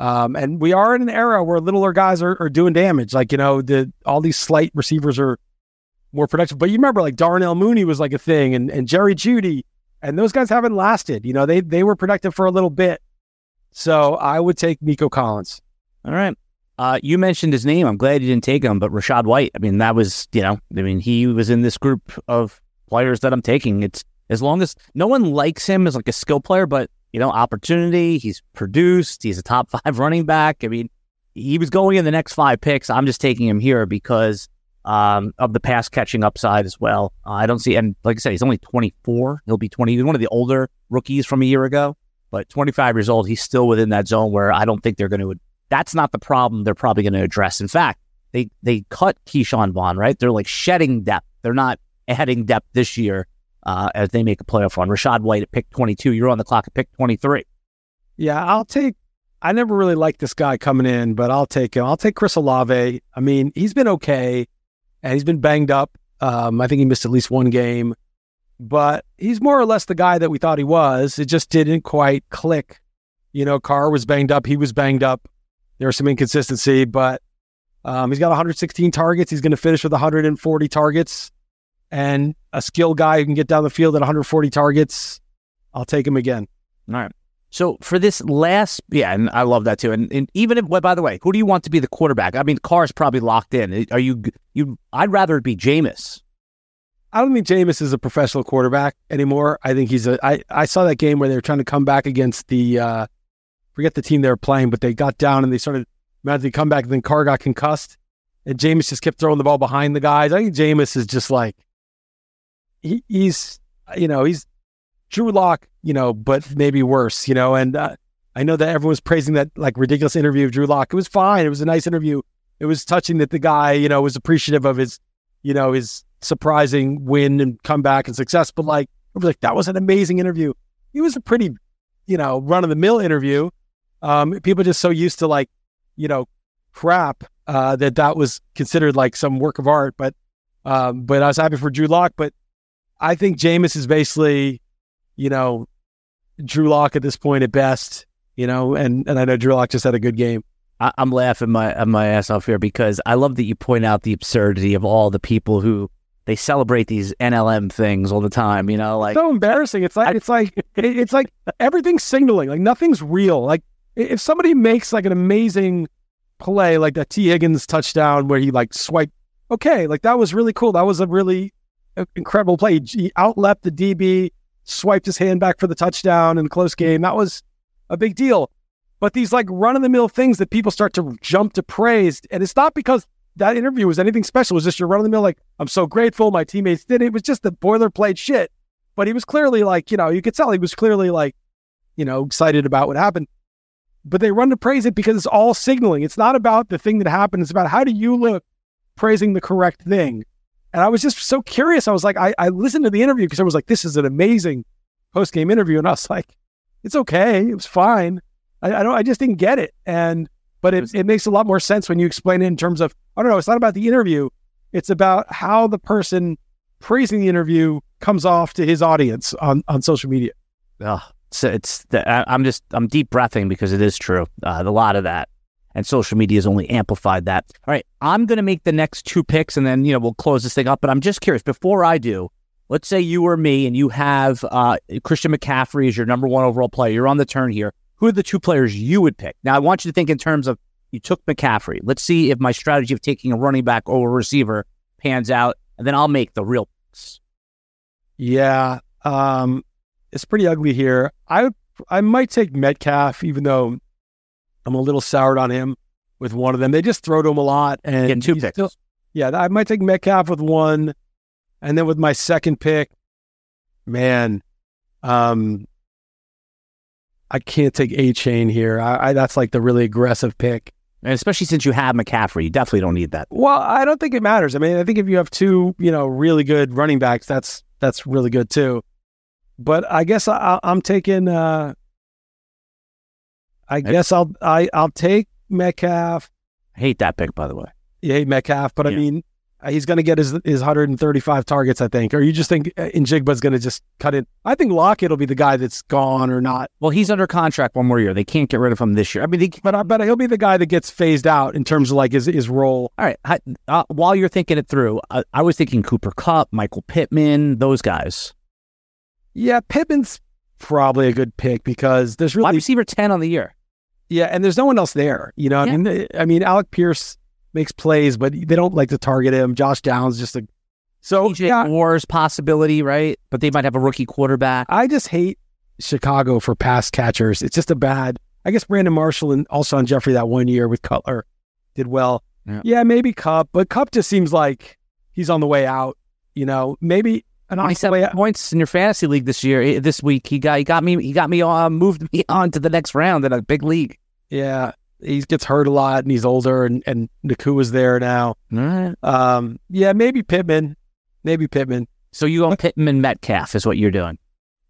um, and we are in an era where littler guys are, are doing damage. Like, you know, the all these slight receivers are more productive. But you remember like Darnell Mooney was like a thing and, and Jerry Jeudy and those guys haven't lasted. You know, they they were productive for a little bit. So I would take Nico Collins. All right. Uh, you mentioned his name. I'm glad you didn't take him, but Rachaad White. I mean, that was, you know, I mean, he was in this group of players that I'm taking. It's as long as no one likes him as like a skill player, but you know, opportunity. He's produced. He's a top five running back. I mean, he was going in the next five picks. I'm just taking him here because um, of the pass catching upside as well. Uh, I don't see, and like I said, he's only 24. He'll be 20. He's one of the older rookies from a year ago, but 25 years old. He's still within that zone where I don't think they're going to. That's not the problem. They're probably going to address. In fact, they they cut Ke'Shawn Vaughn. Right? They're like shedding depth. They're not adding depth this year uh, as they make a playoff run. Rachaad White at pick 22. You're on the clock at pick 23. Yeah, I'll take. I never really liked this guy coming in, but I'll take him. I'll take Chris Olave. I mean, he's been okay, and he's been banged up. Um, I think he missed at least one game, but he's more or less the guy that we thought he was. It just didn't quite click. You know, Carr was banged up. He was banged up. There was some inconsistency, but um, he's got 116 targets. He's going to finish with 140 targets and a skill guy who can get down the field at 140 targets, I'll take him again. All right. So for this last, yeah, and I love that too. And, and even if, well, by the way, who do you want to be the quarterback? I mean, Carr's probably locked in. Are you you? I'd rather it be Jameis. I don't think Jameis is a professional quarterback anymore. I think he's a. I I saw that game where they were trying to come back against the, uh forget the team they were playing, but they got down and they started managed to come back. And then Carr got concussed, and Jameis just kept throwing the ball behind the guys. I think Jameis is just like he, he's you know he's Drew Lock, you know, but maybe worse, you know. And uh, I know that everyone's praising that like ridiculous interview of Drew Lock. It was fine. It was a nice interview. It was touching that the guy, you know, was appreciative of his, you know, his surprising win and comeback and success. But like, was like, that was an amazing interview. It was a pretty, you know, run of the mill interview. Um, people just so used to like, you know, crap uh, that that was considered like some work of art. But, um, but I was happy for Drew Lock. But I think Jameis is basically, you know, Drew Lock at this point at best. You know, and and I know Drew Lock just had a good game. I, am laughing my my ass off here because I love that you point out the absurdity of all the people who they celebrate these NLM things all the time. You know, like so embarrassing. It's like I, it's like it's like everything's signaling. Like nothing's real. Like if somebody makes like an amazing play, like that Tee Higgins touchdown where he like swiped, okay, like that was really cool. That was a really incredible play. He outleapt the DB, swiped his hand back for the touchdown in the close game. That was a big deal. But these like run of the mill things that people start to jump to praise, and it's not because that interview was anything special. It was just your run of the mill, like, I'm so grateful my teammates did it. It was just the boilerplate shit. But he was clearly like, you know, you could tell he was clearly like, you know, excited about what happened. But they run to praise it because it's all signaling. It's not about the thing that happened. It's about how do you look praising the correct thing. And I was just so curious. I was like, I, I listened to the interview because I was like, this is an amazing post game interview. And I was like, it's okay. It was fine. I, I don't, I just didn't get it. And, but it, it makes a lot more sense when you explain it in terms of, I don't know, it's not about the interview. It's about how the person praising the interview comes off to his audience on, on social media. Oh, so it's, the, I'm just, I'm deep breathing because it is true. Uh, a lot of that and social media has only amplified that. All right, I'm going to make the next two picks and then, you know, we'll close this thing up. But I'm just curious before I do, let's say you or me and you have uh, Christian McCaffrey as your number one overall player. You're on the turn here. Who are the two players you would pick? Now, I want you to think in terms of you took McCaffrey. Let's see if my strategy of taking a running back over a receiver pans out, and then I'll make the real picks. Yeah, um, it's pretty ugly here. I I might take Metcalf, even though I'm a little soured on him with one of them. They just throw to him a lot, and Get two picks. Still, yeah, I might take Metcalf with one, and then with my second pick, man, um, I can't take Achane here. I, I, that's like the really aggressive pick. And especially since you have McCaffrey, you definitely don't need that. Well, I don't think it matters. I mean, I think if you have two, you know, really good running backs, that's that's really good too. But I guess I, am taking. Uh, I guess I'll I I'll take Metcalf. I hate that pick, by the way. You hate Metcalf, but yeah. I mean, he's going to get his his 135 targets, I think. Or you just think uh, Njigba's going to just cut in? I think Lockett will be the guy that's gone or not. Well, he's under contract one more year. They can't get rid of him this year. I mean, they, but I bet he'll be the guy that gets phased out in terms of like his his role. All right. I, uh, while you're thinking it through, I, I was thinking Cooper Kupp, Michael Pittman, those guys. Yeah, Pittman's probably a good pick because there's really wide receiver 10 on the year. Yeah, and there's no one else there. You know, yeah. I mean, I mean, Alec Pierce makes plays, but they don't like to target him. Josh Downs just a so DJ yeah, Moore's possibility, right? But they might have a rookie quarterback. I just hate Chicago for pass catchers. It's just a bad. I guess Brandon Marshall and Alshon Jeffery that one year with Cutler did well. Yeah. yeah, maybe Kupp, but Kupp just seems like he's on the way out. You know, maybe an twenty-seven points in your fantasy league this year. Eh, this week, he got he got me he got me uh, moved me on to the next round in a big league. Yeah, he gets hurt a lot and he's older, and and is there now. Right. Um, yeah, maybe Pittman, maybe Pittman. So you go Pittman Metcalf is what you're doing.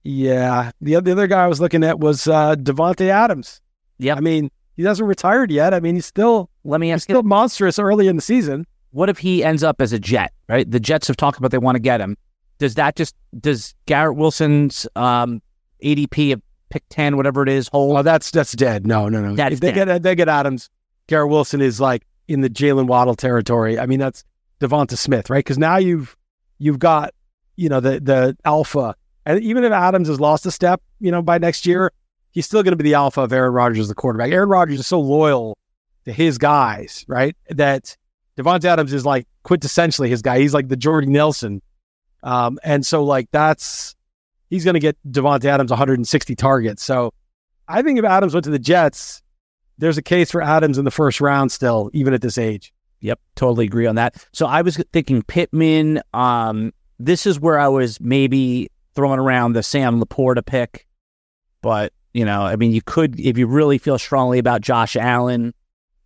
Yeah, the other, the other guy I was looking at was uh, Davante Adams. Yeah, I mean he hasn't retired yet. I mean he's still let me ask he's still monstrous early in the season. What if he ends up as a Jet? Right, the Jets have talked about they want to get him. Does that just does Garrett Wilson's um, ADP of pick ten, whatever it is, hold. Oh, that's that's dead. No, no, no. If they dead. get they get Adams, Garrett Wilson is like in the Jalen Waddle territory. I mean, that's Devonta Smith, right? Because now you've you've got you know the the alpha, and even if Adams has lost a step, you know, by next year, he's still going to be the alpha of Aaron Rodgers, the quarterback. Aaron Rodgers is so loyal to his guys, right? That Davante Adams is like quintessentially his guy. He's like the Jordy Nelson. Um, and so like that's he's going to get Davante Adams 160 targets. So I think if Adams went to the Jets, there's a case for Adams in the first round still, even at this age. Yep, totally agree on that. So I was thinking Pittman. Um, this is where I was maybe throwing around the Sam LaPorta pick, but You know, I mean, you could if you really feel strongly about Josh Allen.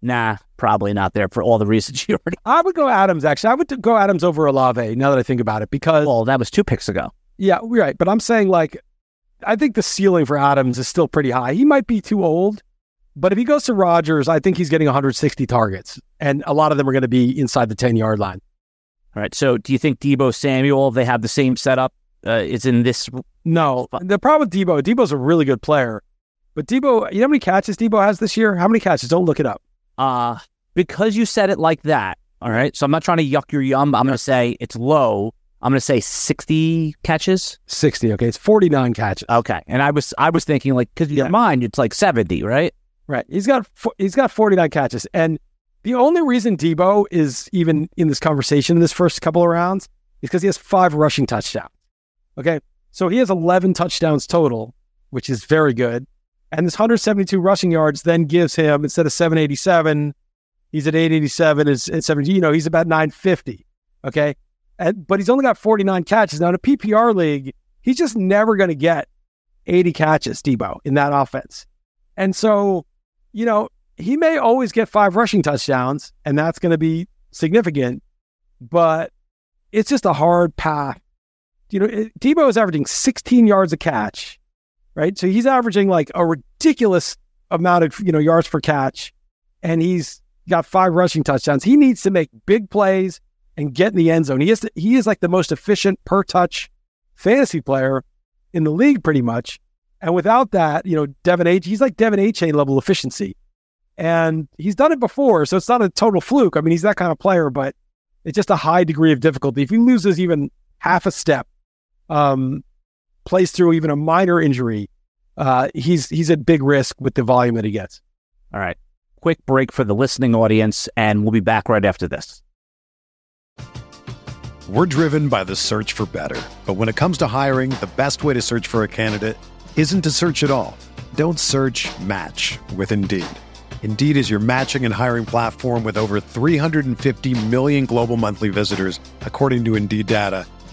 Nah, probably not there for all the reasons you already. I would go Adams. Actually, I would go Adams over Olave. Now that I think about it, because well, that was two picks ago. Yeah, right. But I'm saying like, I think the ceiling for Adams is still pretty high. He might be too old, but if he goes to Rodgers, I think he's getting 160 targets, and a lot of them are going to be inside the 10 yard line. All right. So, do you think Deebo Samuel? They have the same setup. Uh, is in this. No, the problem with Deebo. Deebo's a really good player, but Deebo. you know how many catches Deebo has this year? How many catches? Don't look it up. Uh because you said it like that. All right. So I'm not trying to yuck your yum. I'm going to say it's low. I'm going to say 60 catches. 60. Okay, it's 49 catches. Okay, and I was I was thinking like because yeah. your mind it's like 70, right? Right. He's got he's got 49 catches, and the only reason Deebo is even in this conversation in this first couple of rounds is because he has five rushing touchdowns. Okay. So he has 11 touchdowns total, which is very good. And this 172 rushing yards then gives him, instead of 787, he's at 887, is at 70, you know, he's about 950. Okay. And, but he's only got 49 catches. Now in a PPR league, he's just never going to get 80 catches, Deebo, in that offense. And so, you know, he may always get five rushing touchdowns, and that's going to be significant, but it's just a hard path you know, Deebo is averaging 16 yards a catch, right? So he's averaging like a ridiculous amount of, you know, yards per catch, and he's got five rushing touchdowns. He needs to make big plays and get in the end zone. He is he is like the most efficient per touch fantasy player in the league, pretty much. And without that, you know, Devin H, he's like De'Von Achane level efficiency. And he's done it before, so it's not a total fluke. I mean, he's that kind of player, but it's just a high degree of difficulty. If he loses even half a step, um, plays through even a minor injury, uh, he's he's at big risk with the volume that he gets. All right, quick break for the listening audience, and we'll be back right after this. We're driven by the search for better, but when it comes to hiring, the best way to search for a candidate isn't to search at all. Don't search. Match with Indeed. Indeed is your matching and hiring platform with over 350 million global monthly visitors, according to Indeed data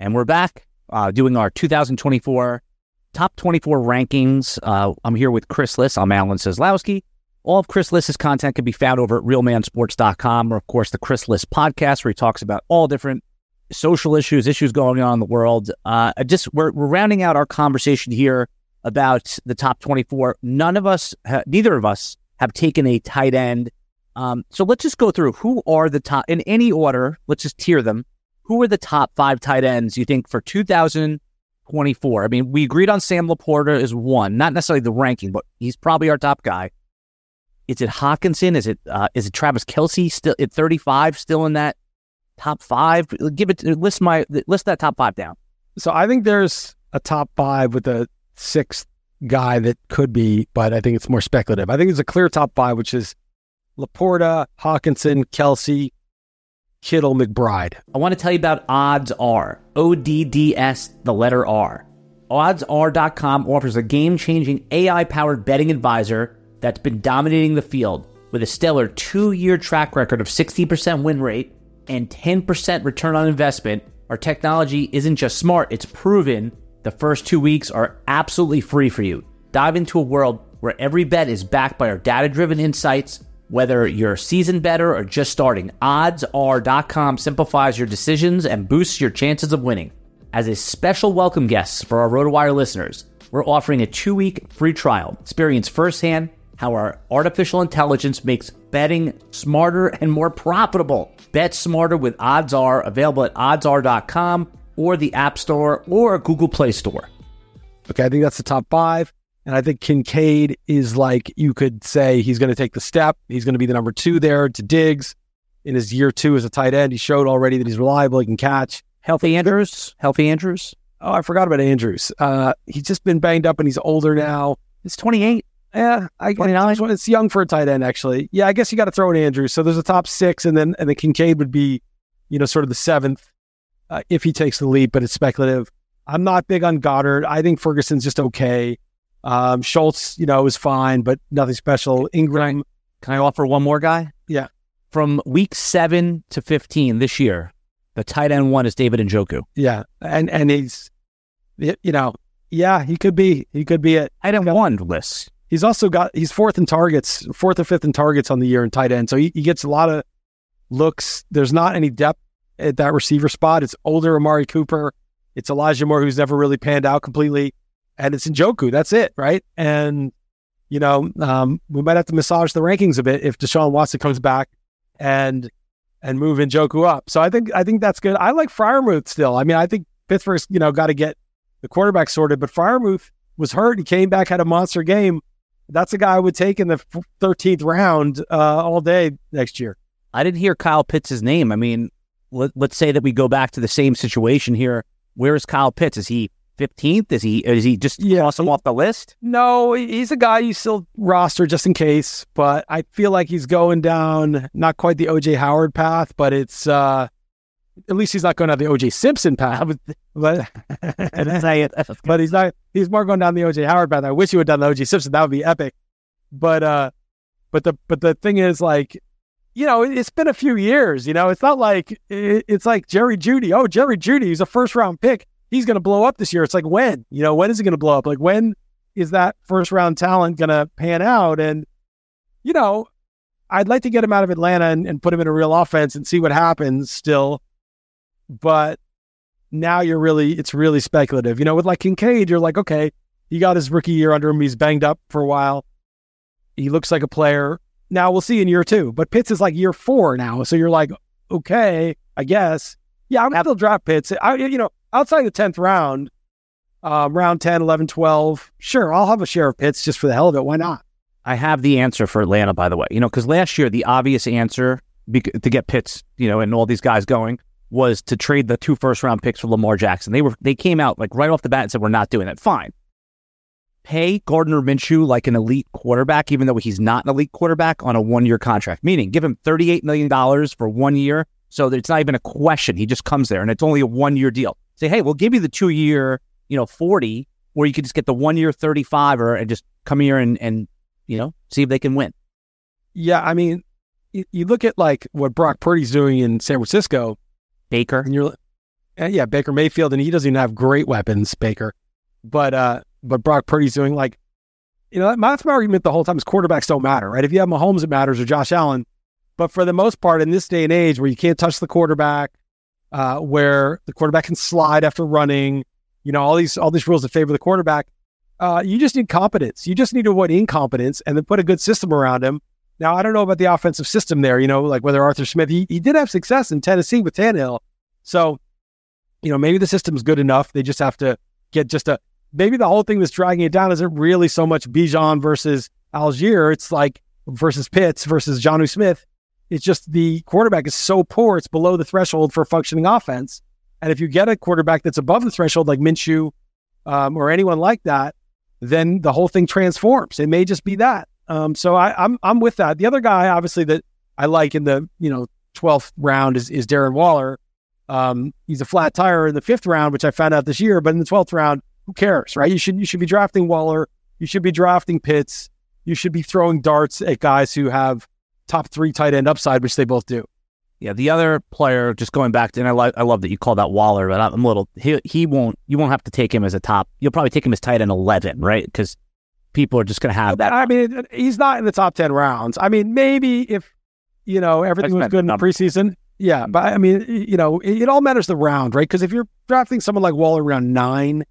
And we're back uh, doing our 2024 top 24 rankings. Uh, I'm here with Chris Liss. I'm Alan Seslowsky. All of Chris Liss's content can be found over at realmansports.com or, of course, the Chris Liss podcast, where he talks about all different social issues, issues going on in the world. Uh, just we're, we're rounding out our conversation here about the top 24. None of us, ha- neither of us, have taken a tight end. Um, so let's just go through who are the top in any order. Let's just tier them who are the top five tight ends you think for 2024? I mean, we agreed on Sam LaPorta as one, not necessarily the ranking, but he's probably our top guy. is it Hockenson? Is it uh, is it Travis Kelce still at 35, still in that top five? Give it list my list that top five down. So I think there's a top five with a sixth guy that could be, but I think it's more speculative. I think it's a clear top five, which is Laporta, Hockenson, Kelce, Kittle, McBride. I want to tell you about Odds R. O D D S, the letter R. OddsR.com offers a game changing AI powered betting advisor that's been dominating the field with a stellar two year track record of 60% win rate and 10% return on investment. Our technology isn't just smart, it's proven. The first two weeks are absolutely free for you. Dive into a world where every bet is backed by our data driven insights. Whether you're seasoned bettor or just starting, oddsr.com simplifies your decisions and boosts your chances of winning. As a special welcome guest for our RotoWire listeners, we're offering a two week free trial. Experience firsthand how our artificial intelligence makes betting smarter and more profitable. Bet smarter with Odds R, available at oddsr.com or the App Store or Google Play Store. Okay, I think that's the top five. And I think Kincaid is like, you could say he's going to take the step. He's going to be the number two there to Diggs in his year two as a tight end. He showed already that he's reliable, he can catch. Healthy Andrews? Healthy Andrews? Oh, I forgot about Andrews. Uh, he's just been banged up and he's older now. It's 28. Yeah, I 29. It's young for a tight end, actually. Yeah, I guess you got to throw in Andrews. So there's a top six, and then and then Kincaid would be, you know, sort of the seventh uh, if he takes the leap, but it's speculative. I'm not big on Goedert. I think Ferguson's just okay. Um, Schultz, you know, is fine, but nothing special. Engram. Can I offer one more guy? Yeah. From week seven to 15 this year, the tight end one is David Njoku. Yeah. And and he's, you know, yeah, he could be. He could be it. Tight end one list. He's also got, he's fourth in targets, fourth or fifth in targets on the year in tight end. So he, he gets a lot of looks. There's not any depth at that receiver spot. It's older Amari Cooper. It's Elijah Moore, who's never really panned out completely. And it's Njoku. That's it, right? And, you know, um, we might have to massage the rankings a bit if Deshaun Watson comes back and and move Njoku up. So I think I think that's good. I like Freiermuth still. I mean, I think Pittsburgh's, you know, got to get the quarterback sorted, but Freiermuth was hurt. He came back, had a monster game. That's a guy I would take in the 13th round uh, all day next year. I didn't hear Kyle Pitts' name. I mean, let, us say that we go back to the same situation here. Where is Kyle Pitts? Is he 15th? Is he is he just yeah. him off the list? No, he's a guy you still roster just in case, but I feel like he's going down not quite the OJ Howard path, but it's uh at least he's not going down the OJ Simpson path. But, but he's not he's more going down the OJ Howard path. I wish he would have done the OJ Simpson. That would be epic. But uh but the but the thing is like you know, it's been a few years. You know, it's not like it's like Jerry Jeudy. Oh, Jerry Jeudy, he's a first round pick. He's going to blow up this year. It's like when? You know, when is he going to blow up? Like when is that first round talent going to pan out? And you know, I'd like to get him out of Atlanta and, and put him in a real offense and see what happens. Still, but now you're really it's really speculative. You know, with like Kincaid, you're like, okay, he got his rookie year under him. He's banged up for a while. He looks like a player now we'll see in year two, but Pitts is like year four now. So you're like, okay, I guess. Yeah, I'm gonna draft Pitts. I, you know, outside the 10th round, um, round 10, 11, 12, sure, I'll have a share of Pitts just for the hell of it. Why not? I have the answer for Atlanta, by the way. You know, because last year, the obvious answer be- to get Pitts, you know, and all these guys going was to trade the two first round picks for Lamar Jackson. They were they came out like right off the bat and said, we're not doing that. Fine pay Gardner Minshew like an elite quarterback, even though he's not an elite quarterback on a one year contract, meaning give him $38 million for one year. So it's not even a question. He just comes there and it's only a one year deal. Say, hey, we'll give you the two year, you know, 40, or you could just get the one year 35 or and just come here and, and, you know, see if they can win. Yeah. I mean, you, you look at like what Brock Purdy's doing in San Francisco. Baker. And you're, yeah, Baker Mayfield, and he doesn't even have great weapons, Baker. But, uh, but Brock Purdy's doing like, you know, that's my argument the whole time is quarterbacks don't matter, right? If you have Mahomes, it matters or Josh Allen. But for the most part, in this day and age where you can't touch the quarterback, uh, where the quarterback can slide after running, you know, all these all these rules that favor the quarterback, uh, you just need competence. You just need to avoid incompetence and then put a good system around him. Now, I don't know about the offensive system there, you know, like whether Arthur Smith, he, he did have success in Tennessee with Tannehill. So, you know, maybe the system's good enough. They just have to get just a, maybe the whole thing that's dragging it down isn't really so much Bijan versus Allgeier. It's like versus Pitts versus Jonnu Smith. It's just the quarterback is so poor, it's below the threshold for functioning offense. And if you get a quarterback that's above the threshold, like Minshew um, or anyone like that, then the whole thing transforms. It may just be that. Um, so I, I'm I'm with that. The other guy, obviously, that I like in the you know 12th round is is Darren Waller. Um, he's a flat tire in the fifth round, which I found out this year. But in the 12th round, who cares, right? You should you should be drafting Waller. You should be drafting Pitts. You should be throwing darts at guys who have top three tight end upside, which they both do. Yeah, the other player, just going back to, and I like, I love that you called out Waller, but I'm a little, he, he won't, you won't have to take him as a top. You'll probably take him as tight end 11, right? Because people are just going to have that. I mean, he's not in the top 10 rounds. I mean, maybe if, you know, everything was good in the preseason. Yeah. But I mean, you know, it, it all matters the round, right? Because if you're drafting someone like Waller around nine,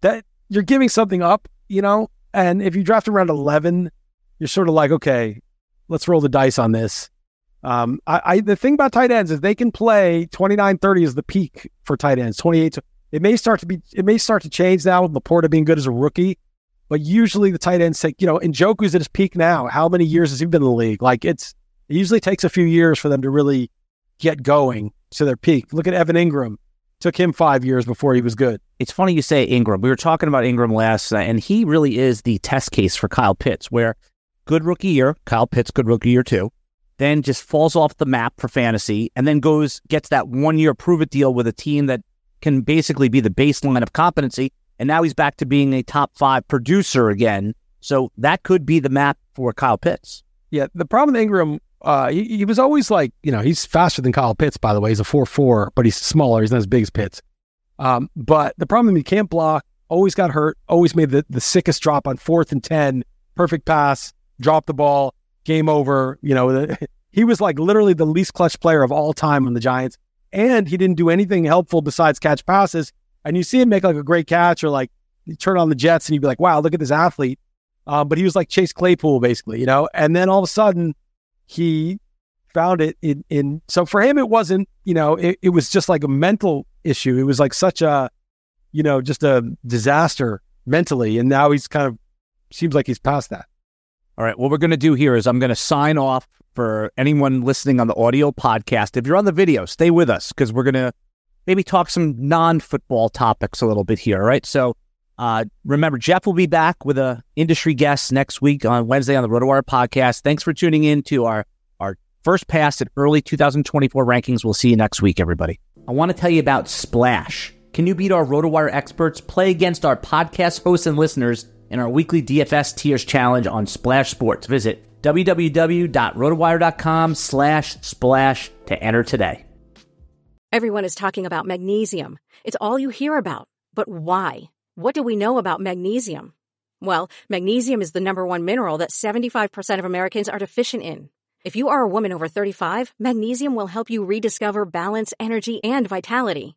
that you're giving something up, you know, and if you draft around 11, you're sort of like, okay, let's roll the dice on this. Um, I, I, the thing about tight ends is they can play 29 30 is the peak for tight ends. 28 it may start to be it may start to change now with Laporta being good as a rookie, but usually the tight ends take, you know, Njoku's at his peak now. How many years has he been in the league? Like it's it usually takes a few years for them to really get going to their peak. Look at Evan Engram. Took him five years before he was good. It's funny you say Engram. We were talking about Engram last night, and he really is the test case for Kyle Pitts, where good rookie year, Kyle Pitts, good rookie year too then just falls off the map for fantasy, and then goes gets that one year prove it deal with a team that can basically be the baseline of competency. And now he's back to being a top five producer again. So that could be the map for Kyle Pitts. Yeah, the problem with Engram, uh, he, he was always like, you know, he's faster than Kyle Pitts, by the way. He's a 4 4, but he's smaller. He's not as big as Pitts. Um, but the problem he can't block, always got hurt, always made the, the sickest drop on fourth and 10, perfect pass, drop the ball game over. You know, he was like literally the least clutch player of all time on the Giants. And he didn't do anything helpful besides catch passes. And you see him make like a great catch or like turn on the Jets and you'd be like, wow, look at this athlete. Um, but he was like Chase Claypool, basically, you know? And then all of a sudden he found it in, in so for him, it wasn't, you know, it, it was just like a mental issue. It was like such a, you know, just a disaster mentally. And now he's kind of seems like he's past that. All right. What we're going to do here is I'm going to sign off for anyone listening on the audio podcast. If you're on the video, stay with us because we're going to maybe talk some non football topics a little bit here. All right. So uh, remember, Jeff will be back with a industry guest next week on Wednesday on the RotoWire podcast. Thanks for tuning in to our, our first pass at early 2024 rankings. We'll see you next week, everybody. I want to tell you about Splash. Can you beat our RotoWire experts? Play against our podcast hosts and listeners in our weekly DFS tiers challenge on Splash Sports. Visit www.rotowire.com slash splash to enter today. Everyone is talking about magnesium. It's all you hear about. But why? What do we know about magnesium? Well, magnesium is the number one mineral that 75% of Americans are deficient in. If you are a woman over 35, magnesium will help you rediscover balance, energy, and vitality.